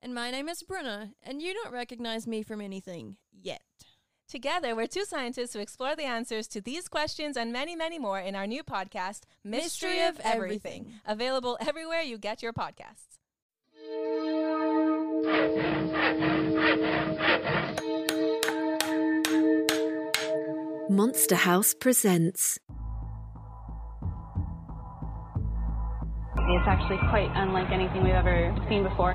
And my name is Bruna, and you don't recognize me from anything yet. Together, we're two scientists who explore the answers to these questions and many, many more in our new podcast, Mystery, Mystery of of Everything, Everything. available everywhere you get your podcasts. Monster House presents It's actually quite unlike anything we've ever seen before.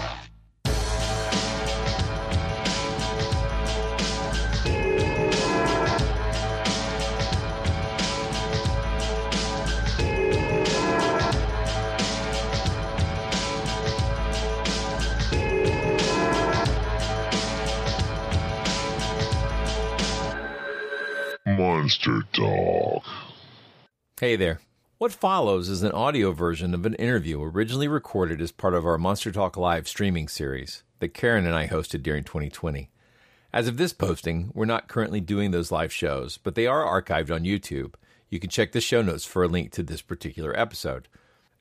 Monster Talk. Hey there. What follows is an audio version of an interview originally recorded as part of our Monster Talk Live streaming series that Karen and I hosted during 2020. As of this posting, we're not currently doing those live shows, but they are archived on YouTube. You can check the show notes for a link to this particular episode.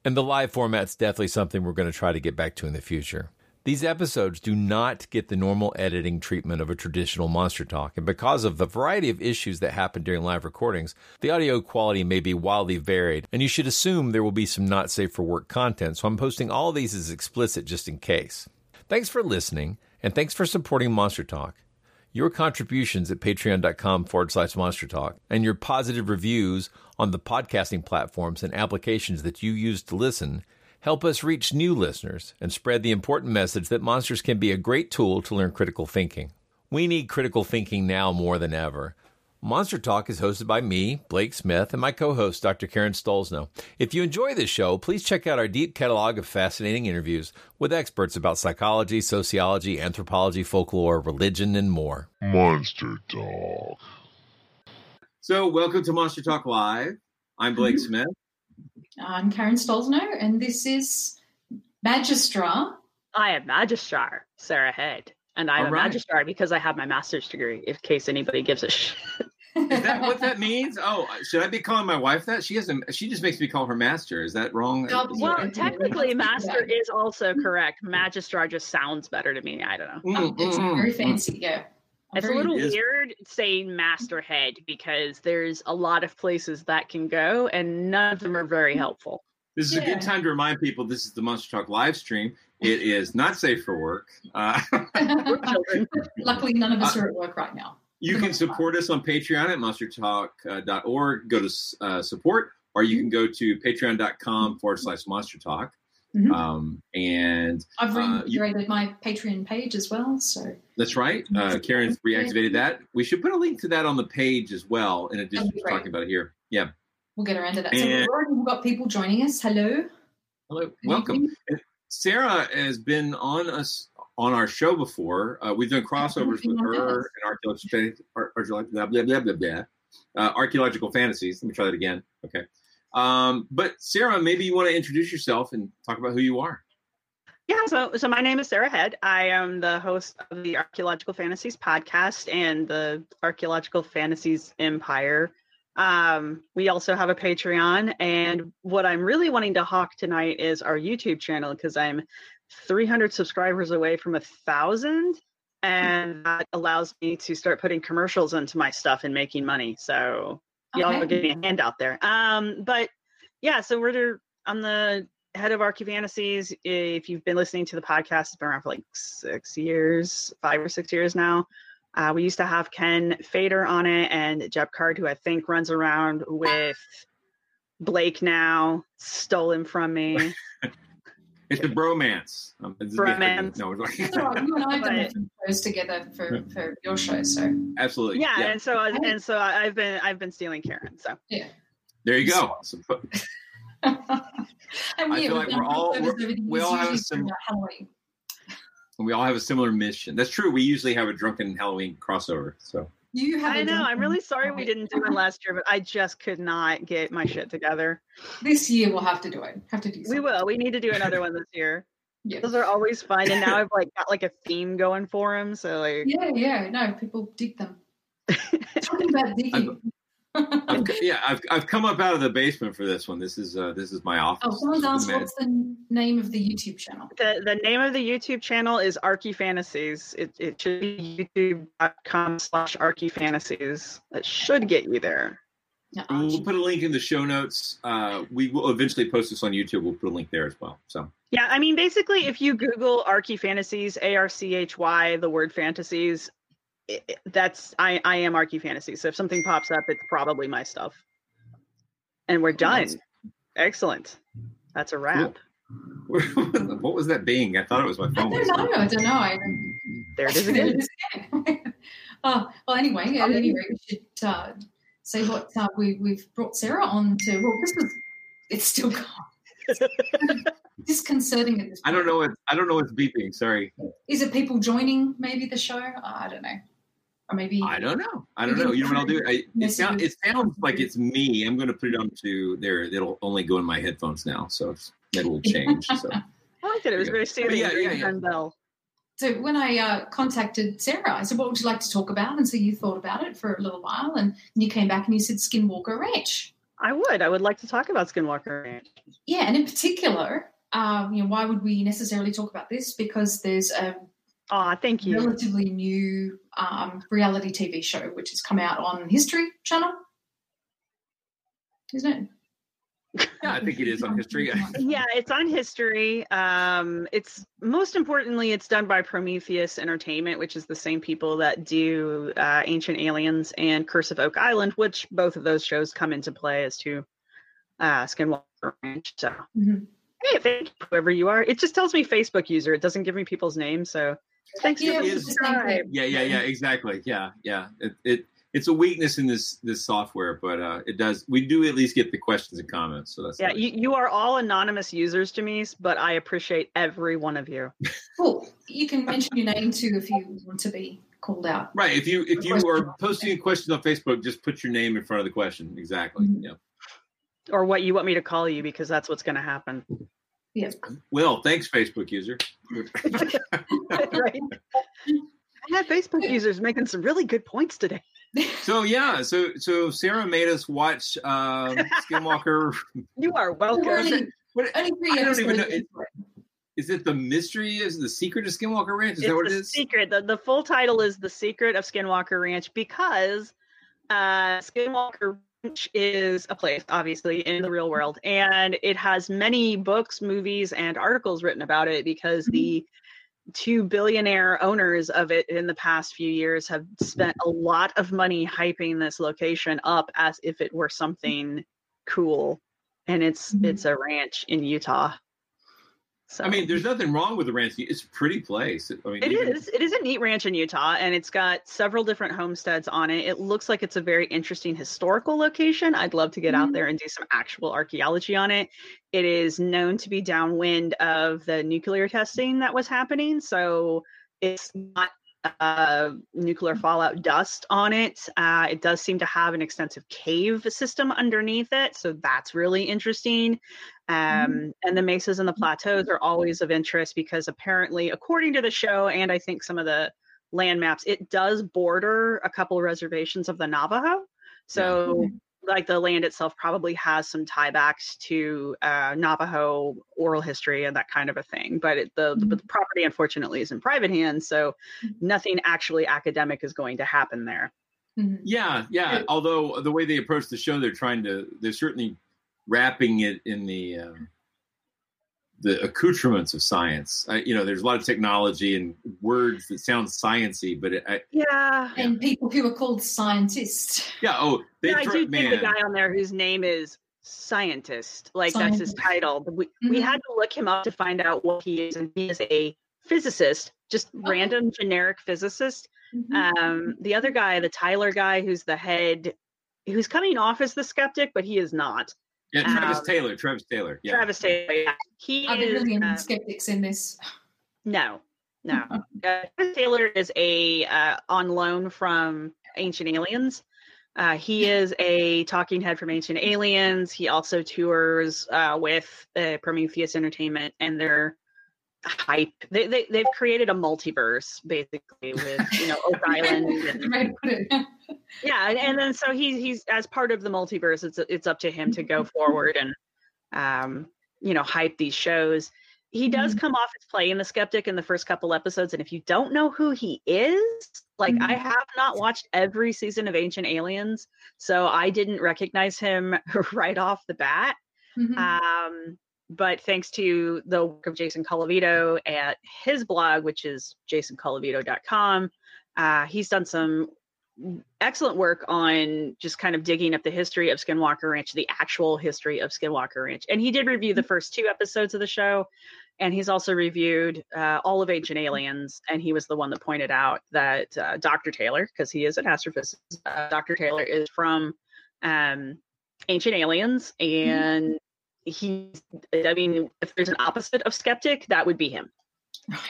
And the live format's definitely something we're going to try to get back to in the future. These episodes do not get the normal editing treatment of a traditional Monster Talk, and because of the variety of issues that happen during live recordings, the audio quality may be wildly varied, and you should assume there will be some not safe for work content, so I'm posting all these as explicit just in case. Thanks for listening, and thanks for supporting Monster Talk. Your contributions at patreon.com forward slash monster talk and your positive reviews on the podcasting platforms and applications that you use to listen help us reach new listeners and spread the important message that monsters can be a great tool to learn critical thinking. We need critical thinking now more than ever. Monster Talk is hosted by me, Blake Smith, and my co host, Dr. Karen Stollznow. If you enjoy this show, please check out our deep catalog of fascinating interviews with experts about psychology, sociology, anthropology, folklore, religion, and more. Monster Talk. So, welcome to Monster Talk Live. I'm Blake Mm-hmm. Smith. I'm Karen Stollznow, and this is Magistra. I am Magistrar, Sarah Head. And I'm All a. Magistrar because I have my master's degree, in case anybody gives a shit. Is that what that means? Oh, should I be calling my wife that? She hasn't. She just makes me call her master. Is that wrong? God, Well, Yeah. technically, master is also correct. Magistrar just sounds better to me. I don't know. Mm, it's mm, very mm. fancy, yeah. I'm It's a little It is. weird saying master head because there's a lot of places that can go, and none of them are very helpful. This is a good time to remind people this is the Monster Talk live stream. It is not safe for work. Uh, Luckily, none of us are at work right now. you can support us on Patreon at monstertalk.org. Go to uh, support, or you can go to patreon.com forward slash monster talk. Mhm. Um, and I've uh, my Patreon page as well, so That's right. Uh, Karen reactivated that. We should put a link to that on the page as well, in addition to talking about it here. Yeah. we'll get around to that. So And- we've already got people joining us. Hello. Hello. Welcome. Sarah has been on us on our show before. Uh, we've done crossovers with her and archaeological, ar- archaeological blah, blah, blah, blah, blah. Uh, archaeological fantasies. Let me try that again. Okay. Um, but Sarah, maybe you want to introduce yourself and talk about who you are. Yeah, so so my name is Sarah Head. I am the host of the Archaeological Fantasies podcast and the Archaeological Fantasies Empire. Um, we also have a Patreon, and what I'm really wanting to hawk tonight is our YouTube channel because I'm 300 subscribers away from a thousand, and that allows me to start putting commercials into my stuff and making money. So y'all Okay. give me a hand out there. Um, but yeah, so we're I'm the head of Archy Fantasies. If you've been listening to the podcast, it's been around for like six years, five or six years now. Uh, we used to have Ken Feder on it and Jeb Card, who I think runs around with Blake now, stolen from me. It's a bromance. Um, this is- Bromance. No, it's That's all right. You and I have done But- shows together for, for your show, so absolutely. yeah, and so I, and so I- I've been I've been stealing Karen. So yeah. There you go. So, And I feel like we're all- we're- we all have usually some- Halloween. we all have a similar mission. That's true. We usually have a drunken Halloween crossover. So You have I a know. I'm really sorry we didn't do it last year, but I just could not get my shit together. This year we'll have to do it. Have to do We will. We need to do another one this year. Yeah. Those are always fun, and now I've like got like a theme going for them. So like, Yeah, yeah. No, people dig them. Talking about digging. I've, yeah, I've I've come up out of the basement for this one. This is uh this is my office. Oh, someone's asked Man. what's the name of the YouTube channel? the the name of the YouTube channel is Archy Fantasies. It it should be youtube.com slash Archy Fantasies. That should get you there. Yeah, We'll put a link in the show notes. Uh, we will eventually post this on YouTube. We'll put a link there as well. So Yeah, I mean, basically, if you Google Archy Fantasies, A R C H Y, the word fantasies, i i- that's I I am Archy Fantasy. So if something pops up, it's probably my stuff. And we're done. Excellent. That's a wrap. what was that being? I thought it was my phone. I don't know. I don't know. I, There it is again. it is oh, well, anyway, at any rate, we should uh, say what uh, we, we've brought Sarah on to. Well, this was, it's still gone. Disconcerting at this I don't know what I don't know what's beeping. Sorry. Is it people joining maybe the show? I don't know. Or maybe. I don't know. I don't know. You know what I'll do? I, it, sound, it sounds like it's me. I'm going to put it onto there. It'll only go in my headphones now, so it's, it'll change. So I liked it. It was very soothing. yeah, yeah, yeah. Glenn Bell. So when I uh, contacted Sarah, I said, "What would you like to talk about?" And so you thought about it for a little while, and you came back and you said Skinwalker Ranch. I would. I would like to talk about Skinwalker Ranch. Yeah, and in particular, um, you know, why would we necessarily talk about this? Because there's a Aw, thank you. relatively new um, reality TV show which has come out on History Channel, isn't it? yeah, I think it is on history. Yeah, it's on history. Um, it's most importantly, it's done by Prometheus Entertainment, which is the same people that do uh, Ancient Aliens and Curse of Oak Island, which both of those shows come into play as to uh, Skinwalker Ranch. So, Mhm. hey, thank you, whoever you are. It just tells me Facebook user. It doesn't give me people's names. So, thanks you. for it's the same thing. yeah, yeah, yeah. Exactly. Yeah, yeah. It, it it's a weakness in this this software, but uh, it does. We do at least get the questions and comments. So that's Yeah, nice. you, you are all anonymous users, Jamise, but I appreciate every one of you. Cool. You can mention your name too if you want to be called out. Right. If you if you are posting a question on Facebook, just put your name in front of the question. Exactly. Mm-hmm. Yeah. Or what you want me to call you, because that's what's going to happen. Yeah. Well, thanks, Facebook user. Right. I had Facebook users making some really good points today. So yeah, so so Sarah made us watch um, Skinwalker. You are welcome. Only, What, only three I don't even know. Is, is it the mystery? Is it the secret of Skinwalker Ranch? Is it's that what it the is? secret. The, the full title is The Secret of Skinwalker Ranch because uh, Skinwalker Ranch is a place, obviously, in the real world. And it has many books, movies, and articles written about it because the mm-hmm. two billionaire owners of it in the past few years have spent a lot of money hyping this location up as if it were something cool and it's it's mm-hmm. a ranch in utah So I mean, there's nothing wrong with the ranch. It's a pretty place. I mean, It even- is. It is a neat ranch in Utah, and it's got several different homesteads on it. It looks like it's a very interesting historical location. I'd love to get out there and do some actual archaeology on it. It is known to be downwind of the nuclear testing that was happening, so it's not uh, nuclear fallout dust on it. Uh, it does seem to have an extensive cave system underneath it, so that's really interesting. Mm-hmm. Um, and the mesas and the plateaus are always of interest because apparently, according to the show, and I think some of the land maps, it does border a couple of reservations of the Navajo. So, mm-hmm. like the land itself probably has some tiebacks to uh, Navajo oral history and that kind of a thing. But it, the, the, mm-hmm. the property, unfortunately, is in private hands, so nothing actually academic is going to happen there. Yeah, yeah. Although the way they approach the show, they're trying to, they're certainly wrapping it in the um, the accoutrements of science. I, you know, there's a lot of technology and words that sound sciency, but it, I, Yeah. And people who are called scientists. yeah. Oh, they Yeah, I try, do think the guy on there whose name is scientist, like that's his Scientist. title. But We, we had to look him up to find out what he is, and he is a physicist, just random generic physicist. Um, the other guy, the Tyler guy, who's the head, who's coming off as the skeptic, but he is not. Yeah, Travis Um, Taylor. Travis Taylor. Yeah. Travis Taylor. yeah. He Are there is. really any uh, skeptics in this? no, no. Uh, Travis Taylor is a uh, on loan from Ancient Aliens. Uh, he is a talking head from Ancient Aliens. He also tours uh, with uh, Prometheus Entertainment and their hype. They, they they've created a multiverse basically with you know Oak Island. And, Right, put it. yeah, and, and then so he's he's as part of the multiverse. It's it's up to him to go forward and um you know hype these shows. He does come off as playing the skeptic in the first couple episodes, and if you don't know who he is, like I have not watched every season of Ancient Aliens, so I didn't recognize him right off the bat. Mm-hmm. Um, but thanks to the work of Jason Colavito at his blog, which is jasoncolavito.com, uh, he's done some excellent work on just kind of digging up the history of Skinwalker Ranch, the actual history of Skinwalker Ranch. And he did review the first two episodes of the show. And he's also reviewed uh, all of Ancient Aliens. And he was the one that pointed out that uh, Dr. Taylor, because he is an astrophysicist, uh, Dr. Taylor is from um, Ancient Aliens. And he's, I mean, if there's an opposite of skeptic, that would be him.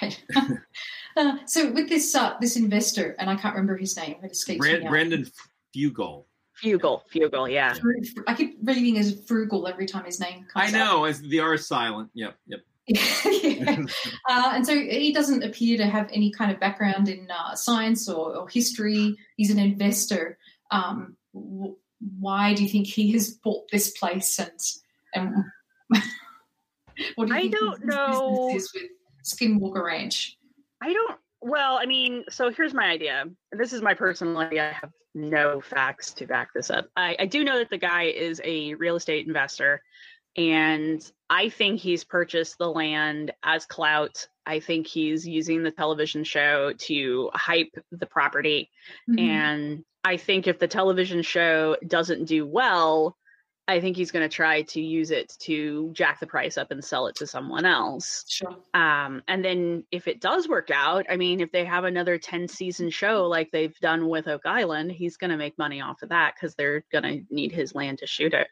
Right. uh, so with this uh, this investor, and I can't remember his name. It escapes Brand, me now. Brandon Fugel. Fugal, Fugal, yeah. Fru- fru- I keep reading as frugal every time his name comes up. I know. As the R is silent. Yep. Yep. Uh, and so he doesn't appear to have any kind of background in uh, science or, or history. He's an investor. Um, w- why do you think he has bought this place? And, and what do you I don't know. is with Skinwalker Ranch? I don't. Well, I mean, so here's my idea. This is my personal idea. I have no facts to back this up. I, I do know that the guy is a real estate investor, and I think he's purchased the land as clout. I think he's using the television show to hype the property. Mhm. And I think if the television show doesn't do well, I think he's going to try to use it to jack the price up and sell it to someone else. Sure. Um, and then if it does work out, I mean, if they have another 10 season show like they've done with Oak Island, he's going to make money off of that because they're going to need his land to shoot it.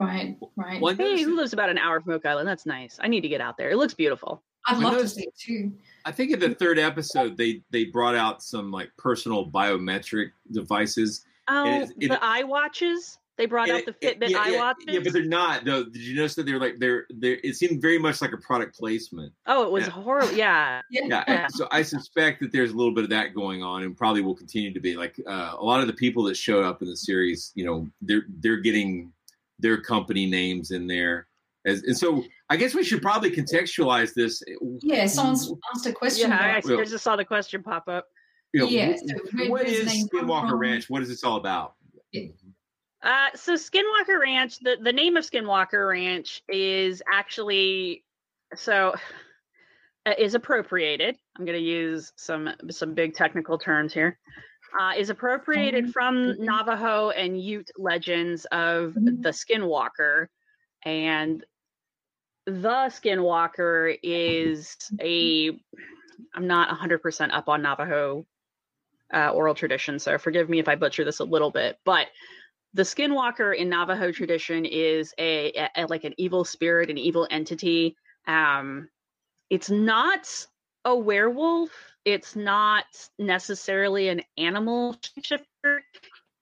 Right, right. Well, I Hey, noticed- who lives about an hour from Oak Island? That's nice. I need to get out there. It looks beautiful. I'd I love to see it too. I think in the third episode they they brought out some like personal biometric devices. Oh, it- it- the eye watches. They brought out the Fitbit yeah, eye yeah. Yeah, but they're not. Though, did you notice that they're like they're they It seemed very much like a product placement. oh, it was Yeah. horrible. Yeah. Yeah, Yeah. so I suspect that there's a little bit of that going on, and probably will continue to be. Like uh, a lot of the people that showed up in the series, you know, they're they're getting their company names in there, as, and so I guess we should probably contextualize this. Yeah, someone's asked a question. Yeah, I, I just saw the question pop up. You know, Yeah, wh- so where what does is the name come Skinwalker from? Ranch? What is this all about? Uh, so Skinwalker Ranch, the, the name of Skinwalker Ranch is actually so uh, is appropriated. I'm going to use some some big technical terms here. Uh, is appropriated from Navajo and Ute legends of the Skinwalker, and the Skinwalker is a. I'm not 100% up on Navajo uh, oral tradition, so forgive me if I butcher this a little bit. But the Skinwalker in Navajo tradition is a, a, a like an evil spirit, an evil entity. Um, it's not a werewolf. It's not necessarily an animal shapeshifter.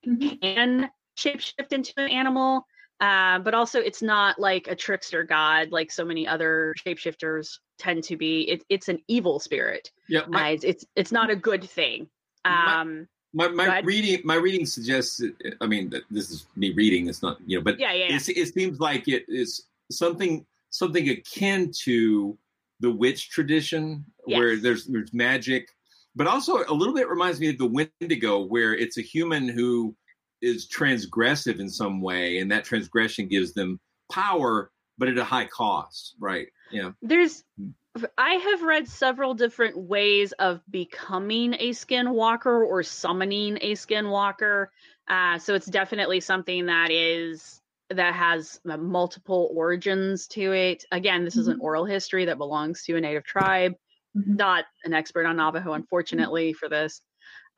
Can shapeshift into an animal, uh, but also it's not like a trickster god like so many other shapeshifters tend to be. It, it's an evil spirit. Yeah, uh, it's, it's it's not a good thing. Um, my, my reading my reading suggests i mean that this is me reading it's not you know but Yeah, yeah, yeah. It, it seems like it is something something akin to the witch tradition where there's there's magic but also a little bit reminds me of the wendigo where it's a human who is transgressive in some way and that transgression gives them power but at a high cost right? Yeah. There's hmm. I have read several different ways of becoming a skinwalker or summoning a skinwalker. Uh, so it's definitely something that is that has uh, multiple origins to it. Again, this is an oral history that belongs to a native tribe. Not an expert on Navajo, unfortunately, for this.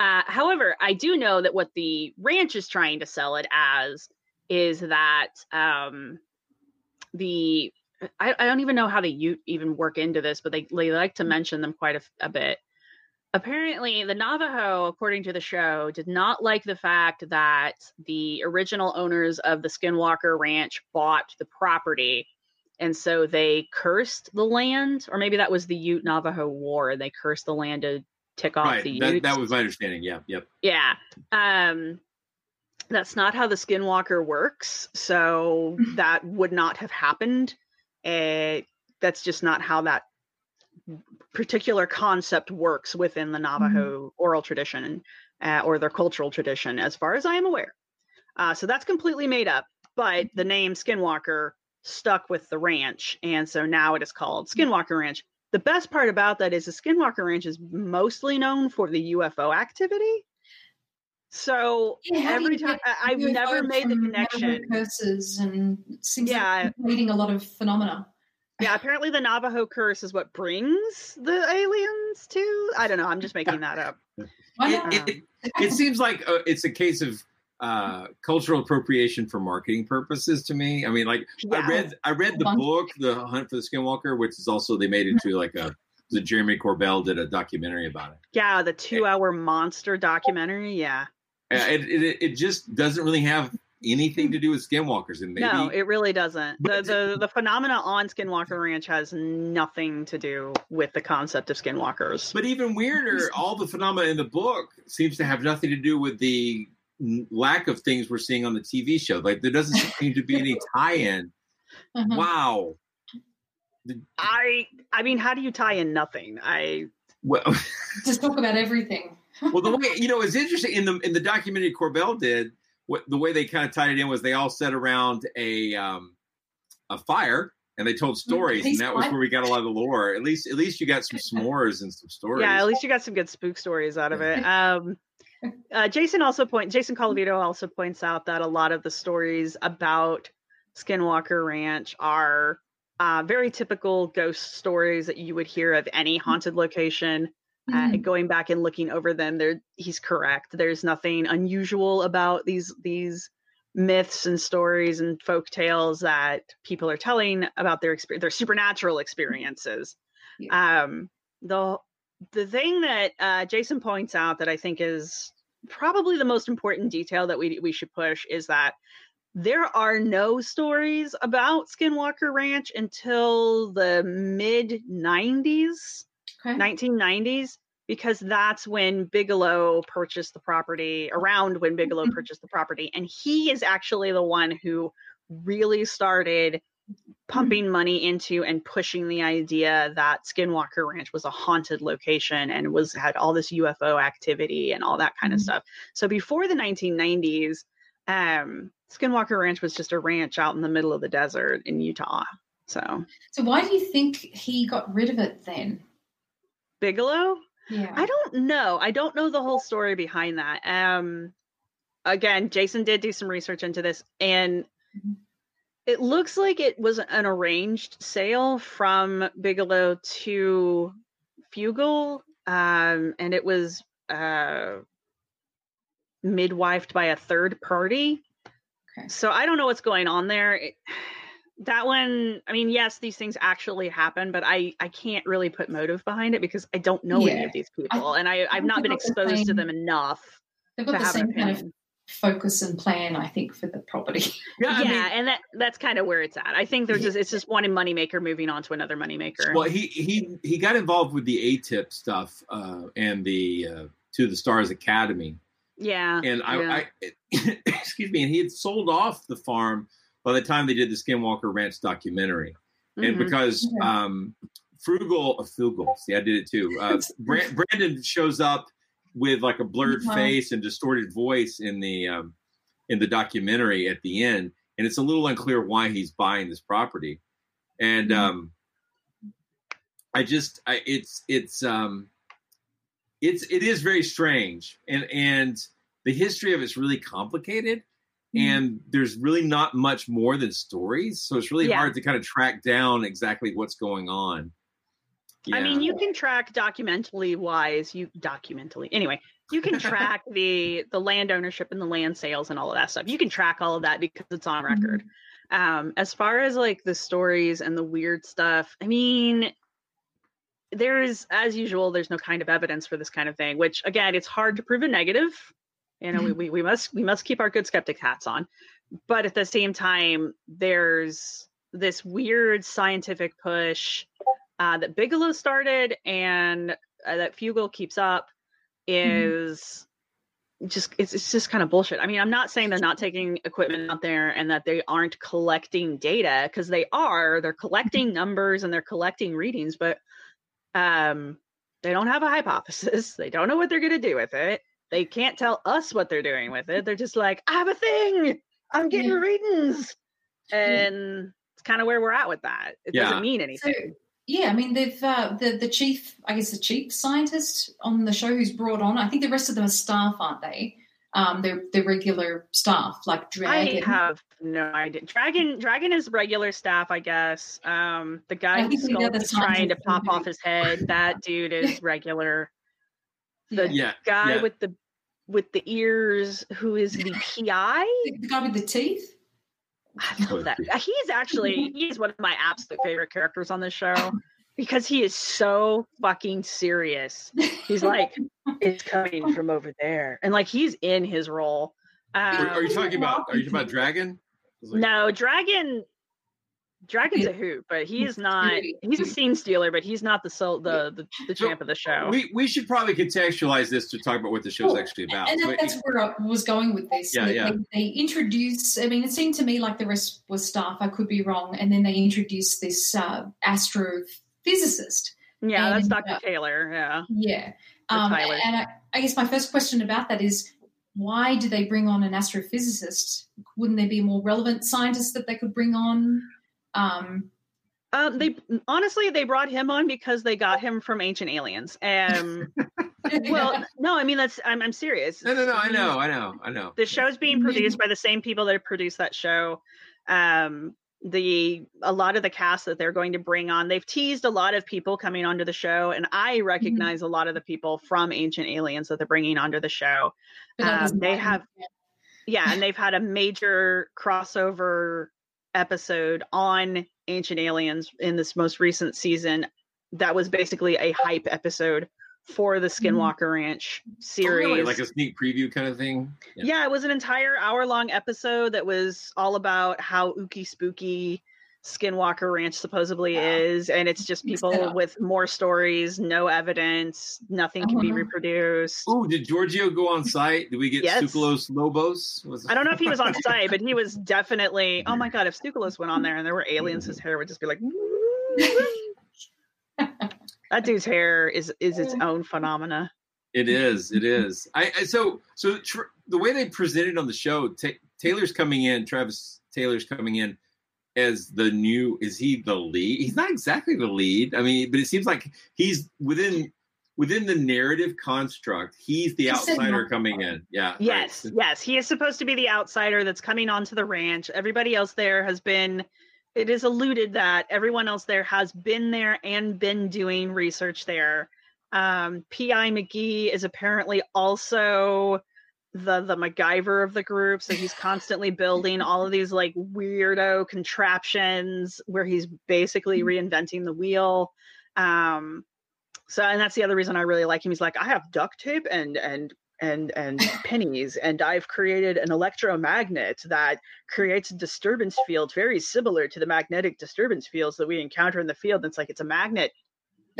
Uh, however, I do know that what the ranch is trying to sell it as is that um, the I, I don't even know how to u- even work into this, but they, they like to mention them quite a bit. Apparently, the Navajo, according to the show, did not like the fact that the original owners of the Skinwalker Ranch bought the property. And so they cursed the land, or maybe that was the Ute Navajo War. And they cursed the land to tick off right the that, that was my understanding yeah yep Yeah. Um that's not how the skinwalker works. So that would not have happened. Uh, that's just not how that particular concept works within the Navajo oral tradition uh, or their cultural tradition, as far as I am aware. Uh, so that's completely made up. But the name Skinwalker stuck with the ranch. And so now it is called Skinwalker Ranch. The best part about that is the Skinwalker Ranch is mostly known for the UFO activity. So Yeah, every time I, I've never made the connection. curses and it seems Yeah. like it's leading a lot of phenomena. Yeah, apparently the Navajo curse is what brings the aliens to. I don't know. I'm just making that up. Why not? it, it, it seems like uh, it's a case of uh, cultural appropriation for marketing purposes to me. I mean, like I read I read the book, The Hunt for the Skinwalker, which is also they made into like a the Jeremy Corbell did a documentary about it. Yeah, the two-hour monster documentary. Yeah. It, it it just doesn't really have anything to do with skinwalkers, and maybe no, it really doesn't. The, But- the the phenomena on Skinwalker Ranch has nothing to do with the concept of skinwalkers. But even weirder, all the phenomena in the book seems to have nothing to do with the lack of things we're seeing on the TV show. Like there doesn't seem to be any tie-in. Uh-huh. Wow. I I mean, how do you tie in nothing? I Well, Just talk about everything. Well, the way you know it's interesting in the in the documentary Corbell did. What the way they kind of tied it in was they all sat around a um, a fire and they told stories, and that was where we got a lot of the lore. At least, at least you got some s'mores and some stories. yeah, at least you got some good spook stories out of it. Um, uh, Jason also point Jason Colavito also points out that a lot of the stories about Skinwalker Ranch are uh, very typical ghost stories that you would hear of any haunted location. Uh, Mhm. going back and looking over them, there he's correct. There's nothing unusual about these these myths and stories and folk tales that people are telling about their experience, their supernatural experiences. Um, the the thing that uh, Jason points out that I think is probably the most important detail that we we should push is that there are no stories about Skinwalker Ranch until the mid 90s, Okay. 1990s, because that's when Bigelow purchased the property, around when Bigelow Mhm. purchased the property. And he is actually the one who really started pumping money into and pushing the idea that Skinwalker Ranch was a haunted location and was had all this UFO activity and all that kind of Mhm. stuff. So before the 1990s, um, Skinwalker Ranch was just a ranch out in the middle of the desert in Utah. So So why do you think he got rid of it then? Bigelow, Yeah. I don't know. I don't know the whole story behind that. Um, again, Jason did do some research into this, and It looks like it was an arranged sale from Bigelow to Fugal, um, and it was uh, midwifed by a third party. Okay. So I don't know what's going on there. It, that one, I mean, yes, these things actually happen, but I I can't really put motive behind it because I don't know any of these people, and I I've think not been they've the exposed to them enough They've to got the have same kind of focus and plan, I think, for the property. Yeah, Yeah, I mean, and that that's kind of where it's at. I think there's He- just it's just one moneymaker moving on to another moneymaker. well, he he he got involved with the AATIP stuff uh, and the uh, to the Stars Academy, yeah, and I, yeah. I excuse me, and he had sold off the farm by the time they did the Skinwalker Ranch documentary, and Mhm. because um, Frugal, uh, Frugal, see, I did it too. Uh, Brandon shows up with like a blurred Uh-huh. face and distorted voice in the um, in the documentary at the end, and it's a little unclear why he's buying this property, and Mhm. um, I just, I, it's it's um, it's it is very strange, and and the history of it's really complicated. Mm-hmm. And there's really not much more than stories, so it's really Yeah. hard to kind of track down exactly what's going on. I mean, you can track documentally wise. You documentally anyway. You can track the the land ownership and the land sales and all of that stuff. You can track all of that because it's on record. Um, as far as like the stories and the weird stuff, I mean, there's as usual, there's no kind of evidence for this kind of thing. Which again, it's hard to prove a negative. You know, we, we we must we must keep our good skeptic hats on, but at the same time, there's this weird scientific push uh, that Bigelow started and uh, that Fugal keeps up is just it's, it's just kind of bullshit. I mean, I'm not saying they're not taking equipment out there and that they aren't collecting data because they are. They're collecting numbers and they're collecting readings, but um, they don't have a hypothesis. They don't know what they're going to do with it. They can't tell us what they're doing with it. They're just like, I have a thing. I'm getting Yeah. readings, and it's kind of where we're at with that. It Yeah. doesn't mean So, anything. yeah, I mean, they've uh, the the chief, I guess, the chief scientist on the show who's brought on. I think the rest of them are staff, aren't they? Um, they're they're regular staff, like Dragon. I have no idea. Dragon Dragon is regular staff, I guess. Um the guy I whose think we know skull the is trying to pop off his head, that dude is regular. The yeah, guy yeah. with the with the ears who is the PI. the, the guy with the teeth. I love that. He's actually he's one of my absolute favorite characters on this show because he is so fucking serious. He's like, it's coming from over there. And like he's in his role. Um, Are, are you talking about? Are you talking about Dragon? Like- No, Dragon. Dragon's a hoot, but he is not. He's a scene stealer, but he's not the soul, the the, the champ of the show. We we should probably contextualize this to talk about what the show's Well, actually about. And So that, that's where I was going with this. Yeah, They- yeah. They, they introduce, I mean, it seemed to me like the rest was staff. I could be wrong. And then they introduce this uh, astrophysicist. yeah, that's Doctor uh, Taylor. Yeah, Yeah. Um, and I, I guess my first question about that is why do they bring on an astrophysicist? Wouldn't there be a more relevant scientist that they could bring on? Um, um, they honestly they brought him on because they got him from Ancient Aliens. Um, well, no, I mean that's I'm I'm serious. no, no, no. I know, I know, I know. the show's being produced by the same people that produced that show um the a lot of the cast that they're going to bring on they've teased a lot of people coming onto the show and i recognize a lot of the people from ancient aliens that they're bringing onto the show Um, they have yeah and they've had a major crossover episode on ancient aliens in this most recent season that was basically a hype episode for the mm-hmm. skinwalker ranch series Oh, really? like a sneak preview kind of thing. yeah. it was an entire hour long episode that was all about how ooky spooky Skinwalker Ranch supposedly is. And it's just people it with more stories, no evidence, nothing can be Uh-huh. reproduced. Oh, did Giorgio go on site? Did we get Yes. Tsoukalos Lobos? Was I don't know if he was on site, but he was definitely. Oh my god! If Tsoukalos went on there and there were aliens, his hair would just be like. that dude's hair is is its own phenomena. It is. It is. I, I so so tr- the way they presented on the show, Ta Taylor's coming in. Travis Taylor's coming in as the new. Is he the lead? He's not exactly the lead. I mean, but it seems like he's within within the narrative construct, he's the He's outsider coming in. Yeah. Yes, yes. He is supposed to be the outsider that's coming onto the ranch. Everybody else there has been, it is alluded that everyone else there has been there and been doing research there. Um, P.I. McGee is apparently also the the MacGyver of the group. So he's constantly building all of these like weirdo contraptions where he's basically reinventing the wheel. Um, so and that's the other reason I really like him. He's like, I have duct tape and and and and pennies, and I've created an electromagnet that creates a disturbance field very similar to the magnetic disturbance fields that we encounter in the field. And it's like it's a magnet.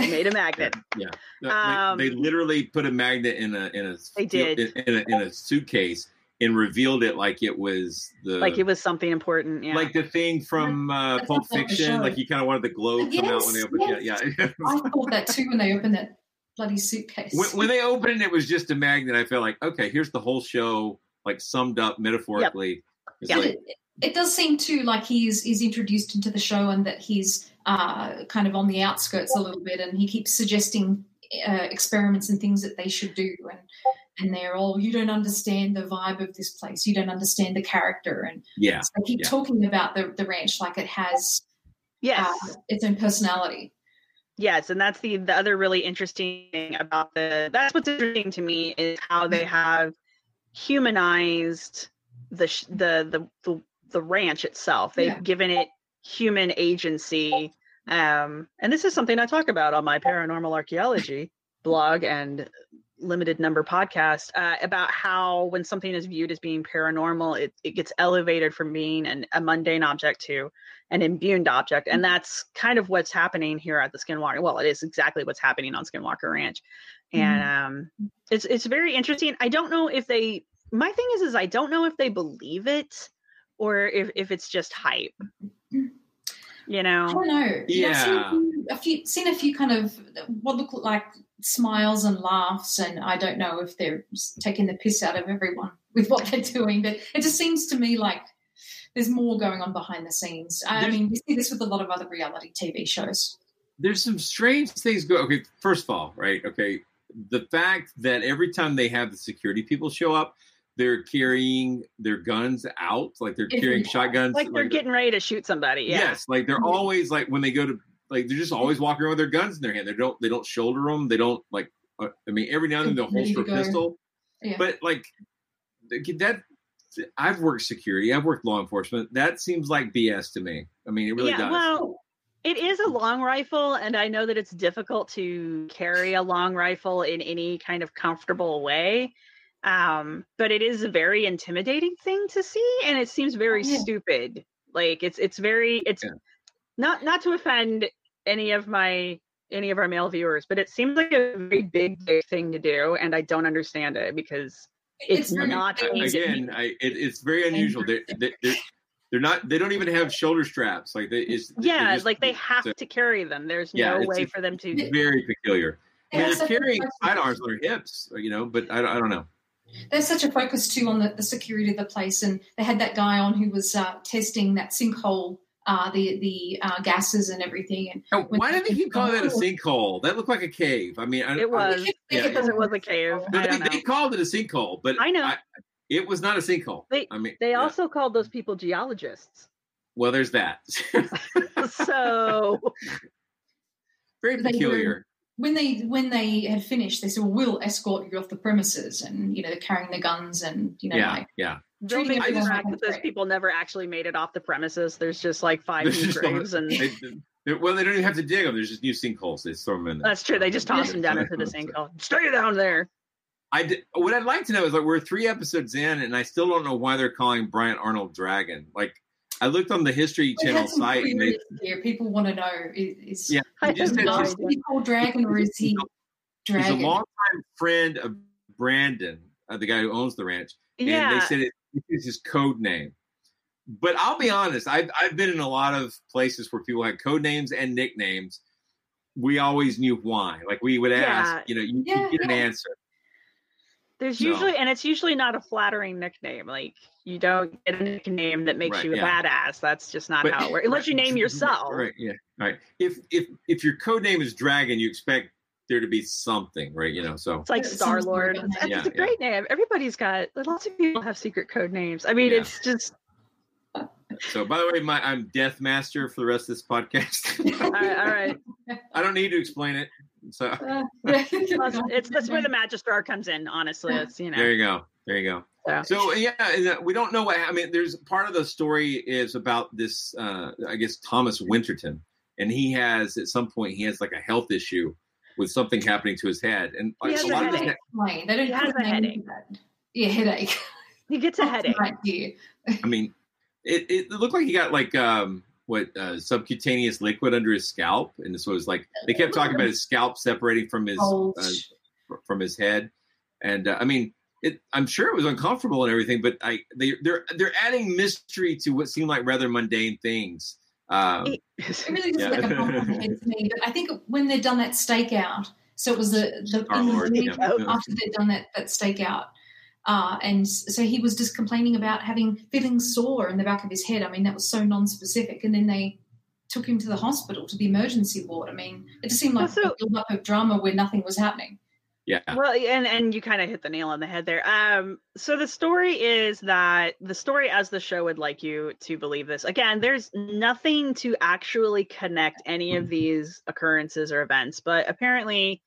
He made a magnet. Yeah. No, they- they, Um, literally put a magnet in a in a They did. in, in a, in a suitcase and revealed it like it was the like it was something important. Yeah. like the thing from uh, That's Pulp Fiction. showed. Like you kind of wanted the glow to come out when they Yes, opened it. Yeah. yeah. I thought that too when they opened that bloody suitcase. when, when they opened it, it was just a magnet. I felt like, okay, here's the whole show, like summed up metaphorically. It's Yeah, like, it, it does seem too like he's he's introduced into the show and that he's uh, kind of on the outskirts a little bit, and he keeps suggesting uh, experiments and things that they should do, and and they're all you don't understand the vibe of this place, you don't understand the character, and yeah, so they keep yeah. talking about the the ranch like it has yes. uh, its own personality. Yes, and that's the the other really interesting thing about the that's what's interesting to me is how they have humanized the the the the, the ranch itself. They've Yeah. given it human agency. Um, and this is something I talk about on my paranormal archaeology blog and limited number podcast uh, about how when something is viewed as being paranormal, it, it gets elevated from being an, a mundane object to an imbued object. And that's kind of what's happening here at the Skinwalker. Well, it is exactly what's happening on Skinwalker Ranch. And um, it's it's very interesting. I don't know if they my thing is is I don't know if they believe it or if, if it's just hype. You know? I don't know. I've seen Yeah. a few, a few, seen a few kind of what look like smiles and laughs, and I don't know if they're taking the piss out of everyone with what they're doing, but it just seems to me like there's more going on behind the scenes. I There's- mean, we see this with a lot of other reality TV shows. there's some strange things go. Okay, first of all, right? Okay, the fact that every time they have the security people show up, they're carrying their guns out, like they're carrying shotguns, Like they're getting ready to shoot somebody. Yeah. Yes, like they're always like when they go to like they're just always walking around with their guns in their hand. They don't they don't shoulder them. They don't like. Uh, I mean, every now and then they'll holster a pistol, Yeah. but like that. I've worked security. I've worked law enforcement. That seems like BS to me. I mean, it really yeah, does. well, it is a long rifle, and I know that it's difficult to carry a long rifle in any kind of comfortable way. Um, but it is a very intimidating thing to see, and it seems very Yeah. stupid. Like it's it's very it's Yeah. not not to offend any of my any of our male viewers, but it seems like a very big big thing to do, and I don't understand it because it's, very- not easy. again, I, it, it's very unusual. They're, they're, they're, not. They don't even have shoulder straps. Like they, it's, they're yeah, just- like they have it's to carry them. There's Yeah, no way it's- for them to. very peculiar. I mean, they're carrying sidearms on their hips, you know, but I, I don't know. There's such a focus too on the, the security of the place, and they had that guy on who was uh, testing that sinkhole, uh, the the uh, gases and everything. And Oh, why did they keep calling that a Oh, sinkhole? That looked like a cave. I mean, I, It was think Yeah, because it was a cave. No, I they, don't know. they called it a sinkhole, but I know. it was not a sinkhole. They I mean, they yeah. also called those people geologists. well, there's that. So Very peculiar. When they when they had finished, they said, well, "We'll escort you off the premises," and you know, they're carrying the guns and you know, Yeah, like yeah. they'll Treating make the fact that those people never actually made it off the premises. There's just like five There's new just graves, and they- they- well, they don't even have to dig them. There's just new sinkholes. They throw them in there. that's true. They just toss them down into the sinkhole. Stay down there. I did, what I'd like to know is like we're three episodes in, and I still don't know why they're calling Bryant Arnold Dragon. Like I looked on the History we Channel site, and they here. People want to know is, is yeah, I he just have said no he's, is he called Dragon or is he he's Dragon? a longtime friend of Brandon, uh, the guy who owns the ranch, and they said it, it's his code name. But I'll be honest, I've I've been in a lot of places where people had code names and nicknames. We always knew why. Like we would ask, Yeah. you know, you, you Yeah, get an answer. There's So- usually, and it's usually not a flattering nickname. Like you don't get a nickname that makes Right, you a yeah. badass. That's just not But- how it works. Unless you name yourself. Right. Yeah. Right. If if if your code name is Dragon, you expect there to be something, right? You know, so It's like Star Lord. It's, it's Yeah, a yeah. great name. Everybody's got lots of people have secret code names. I mean, Yeah. it's just So, by the way, my I'm Death Master for the rest of this podcast. all right. All right. I don't need to explain it. So Well, it's, it's that's where the magistrar comes in. Honestly, it's you know. there you go. There you go. So, So yeah, uh, we don't know what I mean. There's part of the story is about this. Uh, I guess Thomas Winterton, and he has at some point he has like a health issue with something happening to his head, and He like, has a a lot of his headache. Explain. They don't He put has a to headache. Yeah, headache. he gets a headache. I mean, it, it looked like he got like um what uh, subcutaneous liquid under his scalp, and so it was like they kept talking about his scalp separating from his uh, from his head, and uh, I mean. It, I'm sure it was uncomfortable and everything, but I they they're they're adding mystery to what seemed like rather mundane things. Um, It really does Yeah. like a bump on head to me. But I think when they'd done that stakeout, so it was the, the in the Lord, yeah. after they'd done that that stakeout. Uh, and so he was just complaining about having feeling sore in the back of his head. I mean, that was so non-specific. And then they took him to the hospital to the emergency ward. I mean, it just seemed like Well, so- a build-up of drama where nothing was happening. yeah, Well, and and you kind of hit the nail on the head there. Um, so the story is that the story, as the show would like you to believe this. Again, there's nothing to actually connect any of these occurrences or events, but apparently,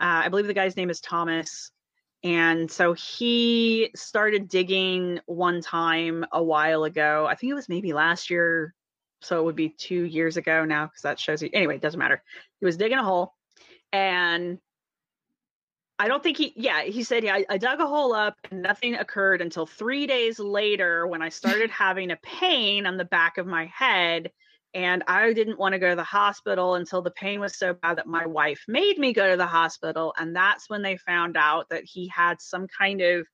uh, I believe the guy's name is Thomas, and so he started digging one time a while ago. I think it was maybe last year, so it would be two years ago now because that shows you. Anyway, it doesn't matter. He was digging a hole, and I don't think he, yeah, he said, yeah, I, I dug a hole up and nothing occurred until three days later when I started having a pain on the back of my head. And I didn't want to go to the hospital until the pain was so bad that my wife made me go to the hospital. And that's when they found out that he had some kind of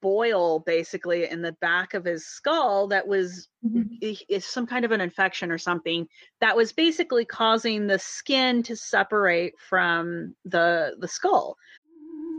boil basically in the back of his skull that was mm-hmm. is some kind of an infection or something that was basically causing the skin to separate from the the skull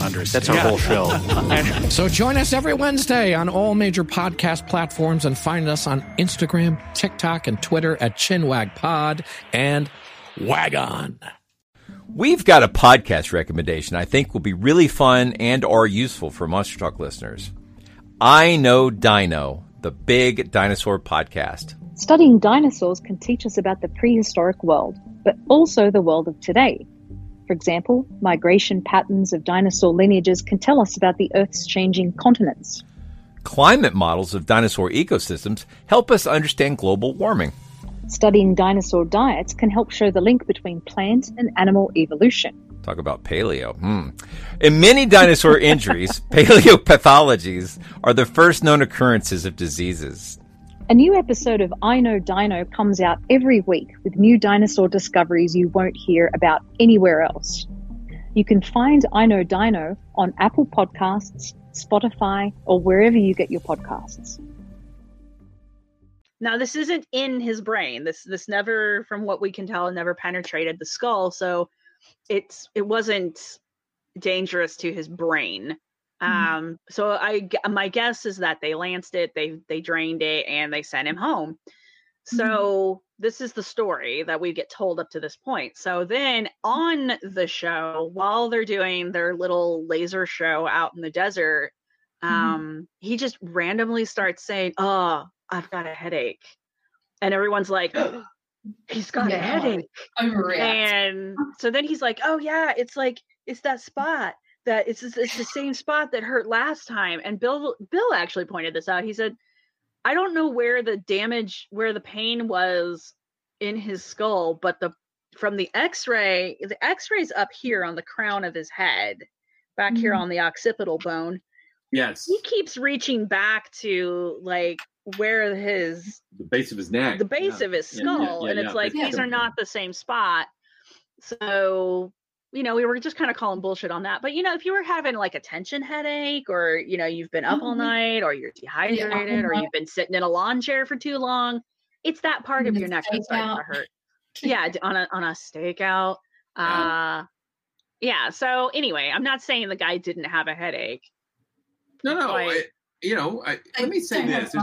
understand. That's our whole show. So join us every Wednesday on all major podcast platforms and find us on Instagram, TikTok, and Twitter at ChinwagPod and Wagon. We've got a podcast recommendation I think will be really fun and or useful for Monster Talk listeners. I Know Dino, the big dinosaur podcast. Studying dinosaurs can teach us about the prehistoric world, but also the world of today. For example, migration patterns of dinosaur lineages can tell us about the Earth's changing continents. Climate models of dinosaur ecosystems help us understand global warming. Studying dinosaur diets can help show the link between plant and animal evolution. Talk about paleo. Hmm. In many dinosaur injuries, paleopathologies are the first known occurrences of diseases. A new episode of I Know Dino comes out every week with new dinosaur discoveries you won't hear about anywhere else. You can find I Know Dino on Apple Podcasts, Spotify, or wherever you get your podcasts. now this isn't in his brain this this never from what we can tell never penetrated the skull so it's it wasn't dangerous to his brain um so I my guess is that they lanced it they they drained it and they sent him home. So this is the story that we get told up to this point. So then on the show while they're doing their little laser show out in the desert um he just randomly starts saying oh i've got a headache. And everyone's like he's got a Yeah, headache. overreact. and so then he's like oh yeah it's like it's that spot that it's it's the same spot that hurt last time and bill bill actually pointed this out he said i don't know where the damage where the pain was in his skull but the from the X-ray, the X-ray's up here on the crown of his head, back here Mhm. on the occipital bone. Yes, He keeps reaching back to like where his the base of his neck, the base Yeah. of his Yeah, yeah, skull, yeah, and it's like these are not the same spot. So you know, we were just kind of calling bullshit on that. But you know, if you were having like a tension headache, or you know, you've been up all Mhm. night, or you're dehydrated, or you've been sitting in a lawn chair for too long, it's that part of Mm, your neck that's starting to hurt. Yeah, on a on a stakeout. Yeah. Uh, yeah. So anyway, I'm not saying the guy didn't have a headache. No, no. Like- I, you know, I, let me say this.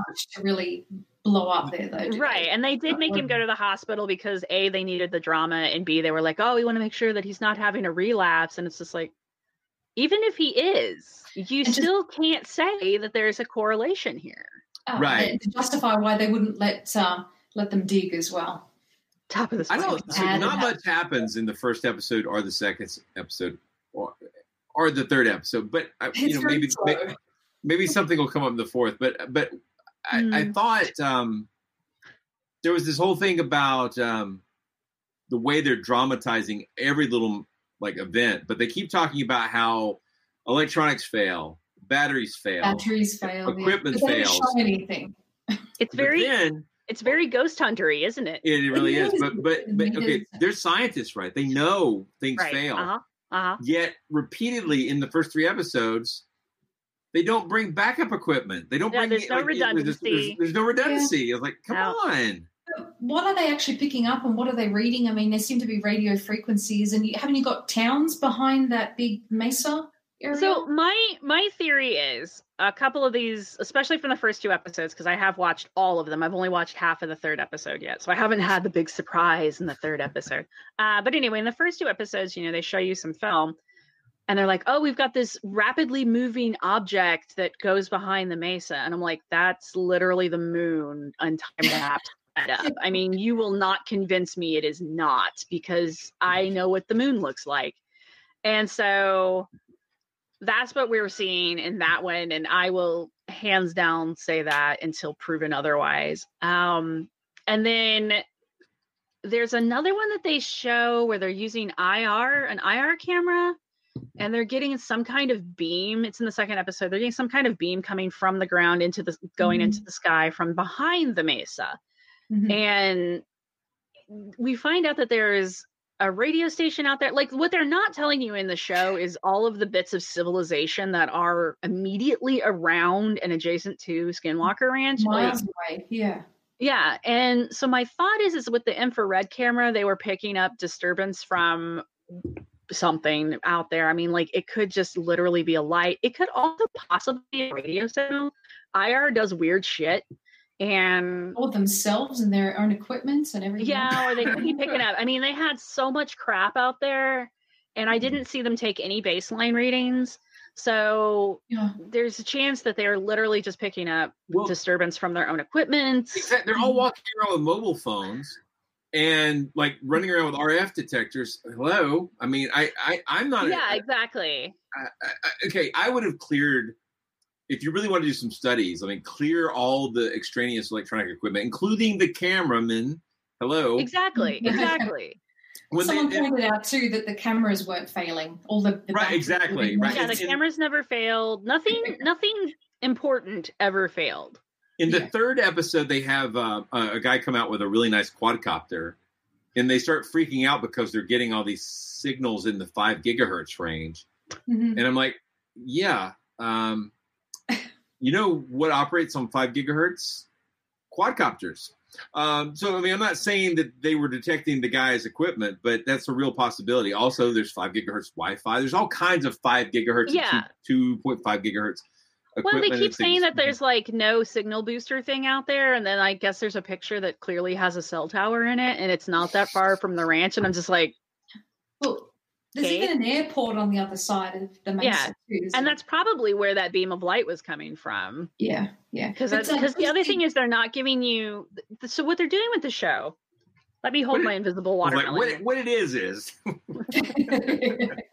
really blow up there, though. Right. they? And they did make him go to the hospital because A, they needed the drama, and B, they were like, oh, we want to make sure that he's not having a relapse. And it's just like, even if he is, you just- still can't say that there's a correlation here. Uh, Right. To justify why they wouldn't let um, let them dig as well. Top of the I don't. So not much happens in the first episode or the second episode or or the third episode, but I, you know very maybe maybe something will come up in the fourth. But but I, I Mm. thought um, there was this whole thing about um, the way they're dramatizing every little like event, but they keep talking about how electronics fail, batteries fail, Batteries fail. equipment But fails. show anything. It's very, then it's very ghost huntery, isn't it? it really It is. is. But but but okay, they're scientists, right? They know things right. fail. Uh huh. Uh huh. Yet repeatedly in the first three episodes, they don't bring backup equipment. They don't Yeah, bring there's no like, there's- There's, redundancy. there's no redundancy. I was like, come No. on. What are they actually picking up and what are they reading? I mean, there seem to be radio frequencies, and you, haven't you got towns behind that big mesa area? So my my theory is a couple of these, especially from the first two episodes, because I have watched all of them. I've only watched half of the third episode yet, so I haven't had the big surprise in the third episode. Uh, but anyway, in the first two episodes, you know, they show you some film, and they're like, "Oh, we've got this rapidly moving object that goes behind the mesa," and I'm like, "That's literally the moon on time lapse." up. I mean, you will not convince me it is not because I know what the moon looks like. And so that's what we were seeing in that one. And I will hands down say that until proven otherwise. Um, and then there's another one that they show where they're using IR, an IR camera, and they're getting some kind of beam. It's in the second episode. They're getting some kind of beam coming from the ground into the going into the sky from behind the mesa. Mhm. And we find out that there is a radio station out there. Like what they're not telling you in the show is all of the bits of civilization that are immediately around and adjacent to Skinwalker Ranch. Like, miles away. Yeah. yeah, and so my thought is, is with the infrared camera, they were picking up disturbance from something out there. I mean, like it could just literally be a light. It could also possibly be a radio signal. IR does weird shit, and All themselves and their own equipment and everything. yeah, or they could be picking up. I mean, they had so much crap out there, and I didn't see them take any baseline readings. So Yeah. there's a chance that they're literally just picking up Well- disturbance from their own equipment. Exactly. They're all walking around with mobile phones and like running around with RF detectors. Hello. I mean, I, I I'm not. Yeah, exactly. I, I, okay, I would have cleared if you really want to do some studies. I mean, clear all the extraneous electronic equipment, including the cameraman. Hello. Exactly. Exactly. When Someone they- pointed out too that the cameras weren't failing. All the, the Right, exactly, right. Yeah, the cameras never failed. Nothing. Nothing important ever failed. In the Yeah. third episode, they have uh, a guy come out with a really nice quadcopter, and they start freaking out because they're getting all these signals in the five gigahertz range. Mhm. And I'm like, yeah, um, you know what operates on five gigahertz? Quadcopters. Um, so I mean, I'm not saying that they were detecting the guy's equipment, but that's a real possibility. Also, there's five gigahertz Wi-Fi. There's all kinds of five gigahertz, Yeah. two point five gigahertz. Well, they keep saying that there's like no signal booster thing out there, and then I guess there's a picture that clearly has a cell tower in it, and it's not that far from the ranch, and I'm just like, Well, there's Okay. even an airport on the other side of the mesa Yeah, too. and there? that's probably where that beam of light was coming from. yeah, yeah. Because It's, uh, because the other thing is they're not giving you. th- So what they're doing with the show? Let me hold What my it- invisible watermelon. what, it, what it is is